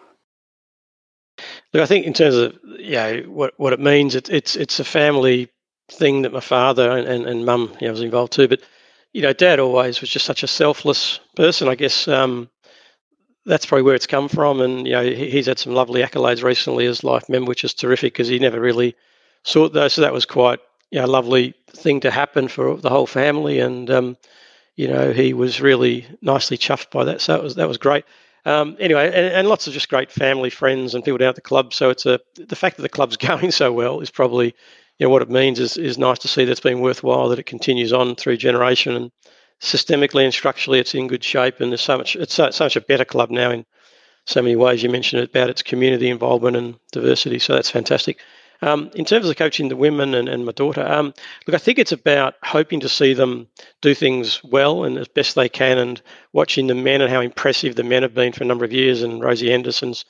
Look, I think in terms of yeah, what what it means, it, it's it's a family thing that my father and, and, and mum you know, was involved too. But you know, dad always was just such a selfless person. I guess um, that's probably where it's come from. And you know, he's had some lovely accolades recently as life member, which is terrific because he never really sought those. So that was quite you know, lovely thing to happen for the whole family. And um, you know, he was really nicely chuffed by that. So it was that was great. Um, anyway, and, and, lots of just great family, friends, and people down at the club. So it's a the fact that the club's *laughs* going so well is probably you know what it means is is nice to see that's been worthwhile that it continues on through generation and systemically and structurally it's in good shape and there's so much it's so, so much a better club now in so many ways. You mentioned about its community involvement and diversity, so that's fantastic. Um, in terms of coaching the women and, and my daughter, um, look, I think it's about hoping to see them do things well and as best they can, and watching the men and how impressive the men have been for a number of years. And Rosie Henderson's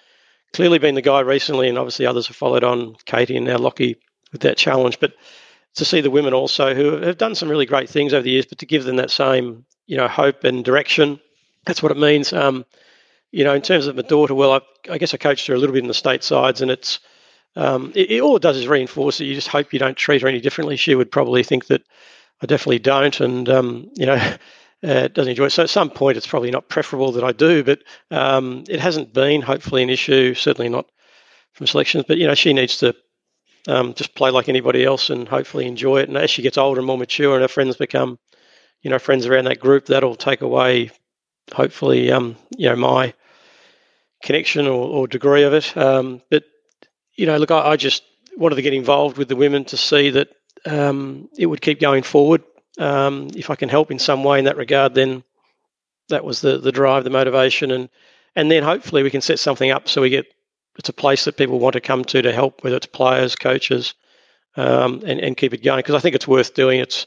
clearly been the guy recently, and obviously others have followed on, Katie and now Lockie with that challenge. But to see the women also who have done some really great things over the years, but to give them that same you know hope and direction, that's what it means. Um, you know, in terms of my daughter, well, I, I guess I coached her a little bit in the state sides, and it's um, it, it, all it does is reinforce it. You just hope you don't treat her any differently. She would probably think that I definitely don't, and um, you know, *laughs* uh, doesn't enjoy it. So at some point, it's probably not preferable that I do, but um, it hasn't been hopefully an issue. Certainly not from selections, but you know, she needs to um, just play like anybody else and hopefully enjoy it. And as she gets older and more mature, and her friends become, you know, friends around that group, that'll take away, hopefully, um, you know, my connection or, or degree of it. Um, but you know, look, I, I, just wanted to get involved with the women to see that um, it would keep going forward. Um, if I can help in some way in that regard, then that was the the drive, the motivation, and and then hopefully we can set something up so we get it's a place that people want to come to to help, whether it's players, coaches, um, and and keep it going because I think it's worth doing. It's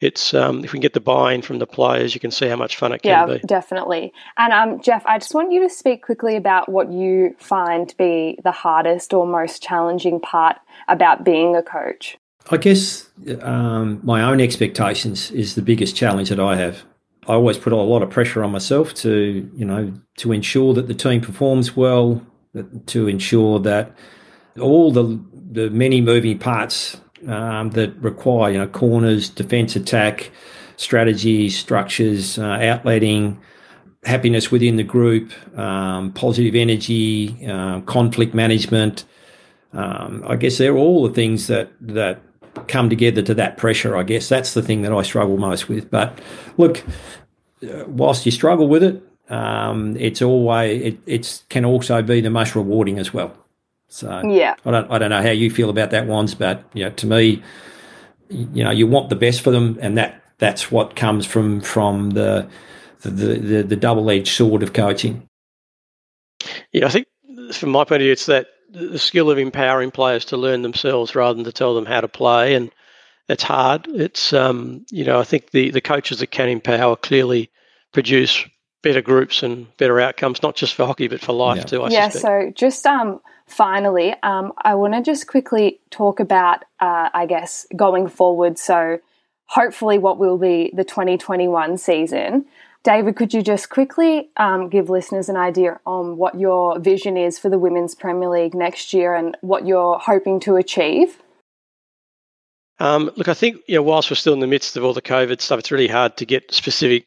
it's um, if we can get the buy-in from the players, you can see how much fun it can yeah, be. Yeah, definitely. And um, Jeff, I just want you to speak quickly about what you find to be the hardest or most challenging part about being a coach. I guess um, my own expectations is the biggest challenge that I have. I always put a lot of pressure on myself to, you know, to ensure that the team performs well, to ensure that all the the many moving parts um, that require, you know, corners, defence, attack, strategy, structures, uh, outletting, happiness within the group, um, positive energy, uh, conflict management. Um, I guess they're all the things that that come together to that pressure. I guess that's the thing that I struggle most with. But look, uh, whilst you struggle with it, um, it's always it it's can also be the most rewarding as well. So yeah, I don't I don't know how you feel about that, ones, but you know, to me, you know, you want the best for them, and that that's what comes from from the the the, the double edged sword of coaching. Yeah, I think from my point of view, it's that the skill of empowering players to learn themselves rather than to tell them how to play, and it's hard. It's um, you know, I think the the coaches that can empower clearly produce better groups and better outcomes, not just for hockey but for life yeah. too. I yeah. Suspect. So just um, finally, um, I want to just quickly talk about, uh, I guess, going forward. So, hopefully, what will be the 2021 season. David, could you just quickly um, give listeners an idea on what your vision is for the Women's Premier League next year and what you're hoping to achieve? Um, look, I think you know, whilst we're still in the midst of all the COVID stuff, it's really hard to get specific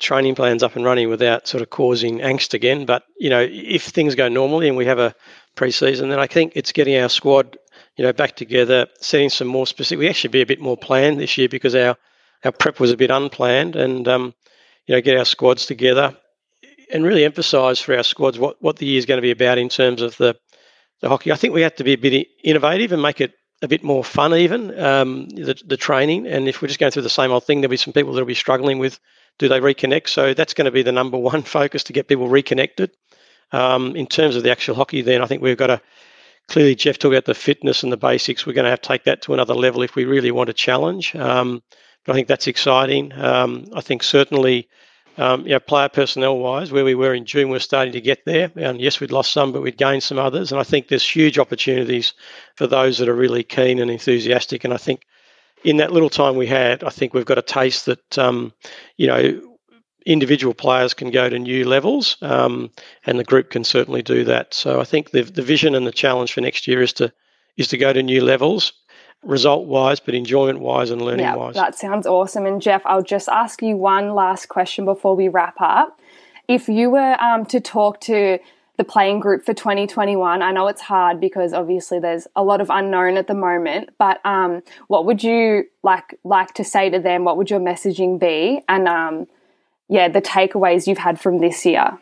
training plans up and running without sort of causing angst again. But you know, if things go normally and we have a pre-season. Then I think it's getting our squad, you know, back together, setting some more specific. We actually be a bit more planned this year because our our prep was a bit unplanned, and um, you know, get our squads together and really emphasise for our squads what what the year is going to be about in terms of the the hockey. I think we have to be a bit innovative and make it a bit more fun, even um, the, the training. And if we're just going through the same old thing, there'll be some people that'll be struggling with do they reconnect. So that's going to be the number *laughs* one focus to get people reconnected. Um, in terms of the actual hockey, then I think we've got to clearly Jeff talked about the fitness and the basics. We're going to have to take that to another level if we really want to challenge. Um, but I think that's exciting. Um, I think certainly Um, you know, player personnel wise, where we were in June, we're starting to get there. And yes, we'd lost some, but we'd gained some others. And I think there's huge opportunities for those that are really keen and enthusiastic. And I think in that little time we had, I think we've got a taste that, um, you know, individual players can go to new levels, um, and the group can certainly do that. So I think the the vision and the challenge for next year is to is to go to new levels, result wise, but enjoyment wise and learning yeah, wise. That sounds awesome. And Jeff, I'll just ask you one last question before we wrap up. If you were um, to talk to the playing group for 2021, I know it's hard because obviously there's a lot of unknown at the moment. But um, what would you like like to say to them? What would your messaging be? And um, yeah, the takeaways you've had from this year.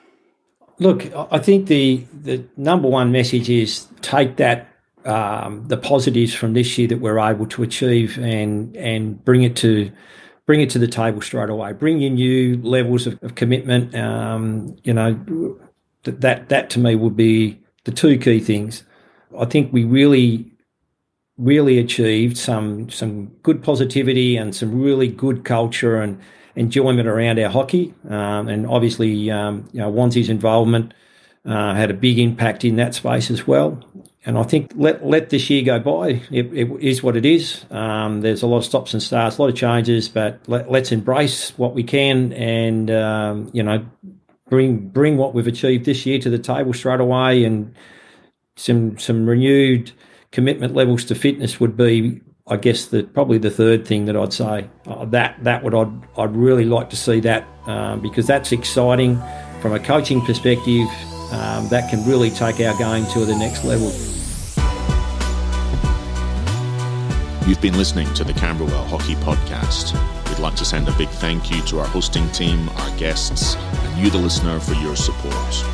Look, I think the the number one message is take that um, the positives from this year that we're able to achieve and and bring it to bring it to the table straight away. Bring in new levels of, of commitment. Um, you know that, that that to me would be the two key things. I think we really really achieved some some good positivity and some really good culture and enjoyment around our hockey. Um, and obviously, um, you know, Wanzi's involvement uh, had a big impact in that space as well. And I think let let this year go by. It, it is what it is. Um, there's a lot of stops and starts, a lot of changes, but let, us embrace what we can, and um, you know, bring bring what we've achieved this year to the table straight away, and some some renewed commitment levels to fitness would be I guess that probably the third thing that I'd say uh, that that would I'd, I'd really like to see that um, because that's exciting from a coaching perspective. Um, that can really take our game to the next level. You've been listening to the Camberwell Hockey Podcast. We'd like to send a big thank you to our hosting team, our guests, and you, the listener, for your support.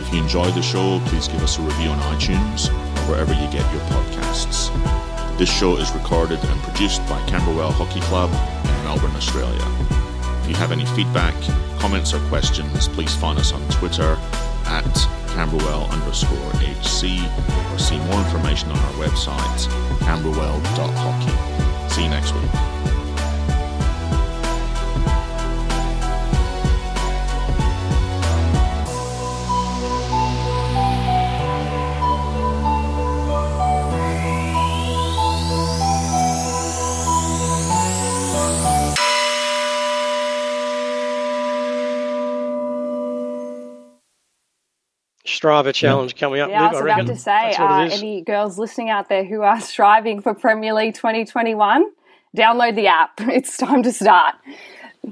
If you enjoy the show, please give us a review on iTunes or wherever you get your podcasts. This show is recorded and produced by Camberwell Hockey Club in Melbourne, Australia. If you have any feedback, comments, or questions, please find us on Twitter at Camberwell underscore HC or see more information on our website, camberwell.hockey. See you next week. Strava challenge coming up. Yeah, I was I about to say, uh, any girls listening out there who are *laughs* striving for Premier League 2021, download the app. *laughs* It's time to start.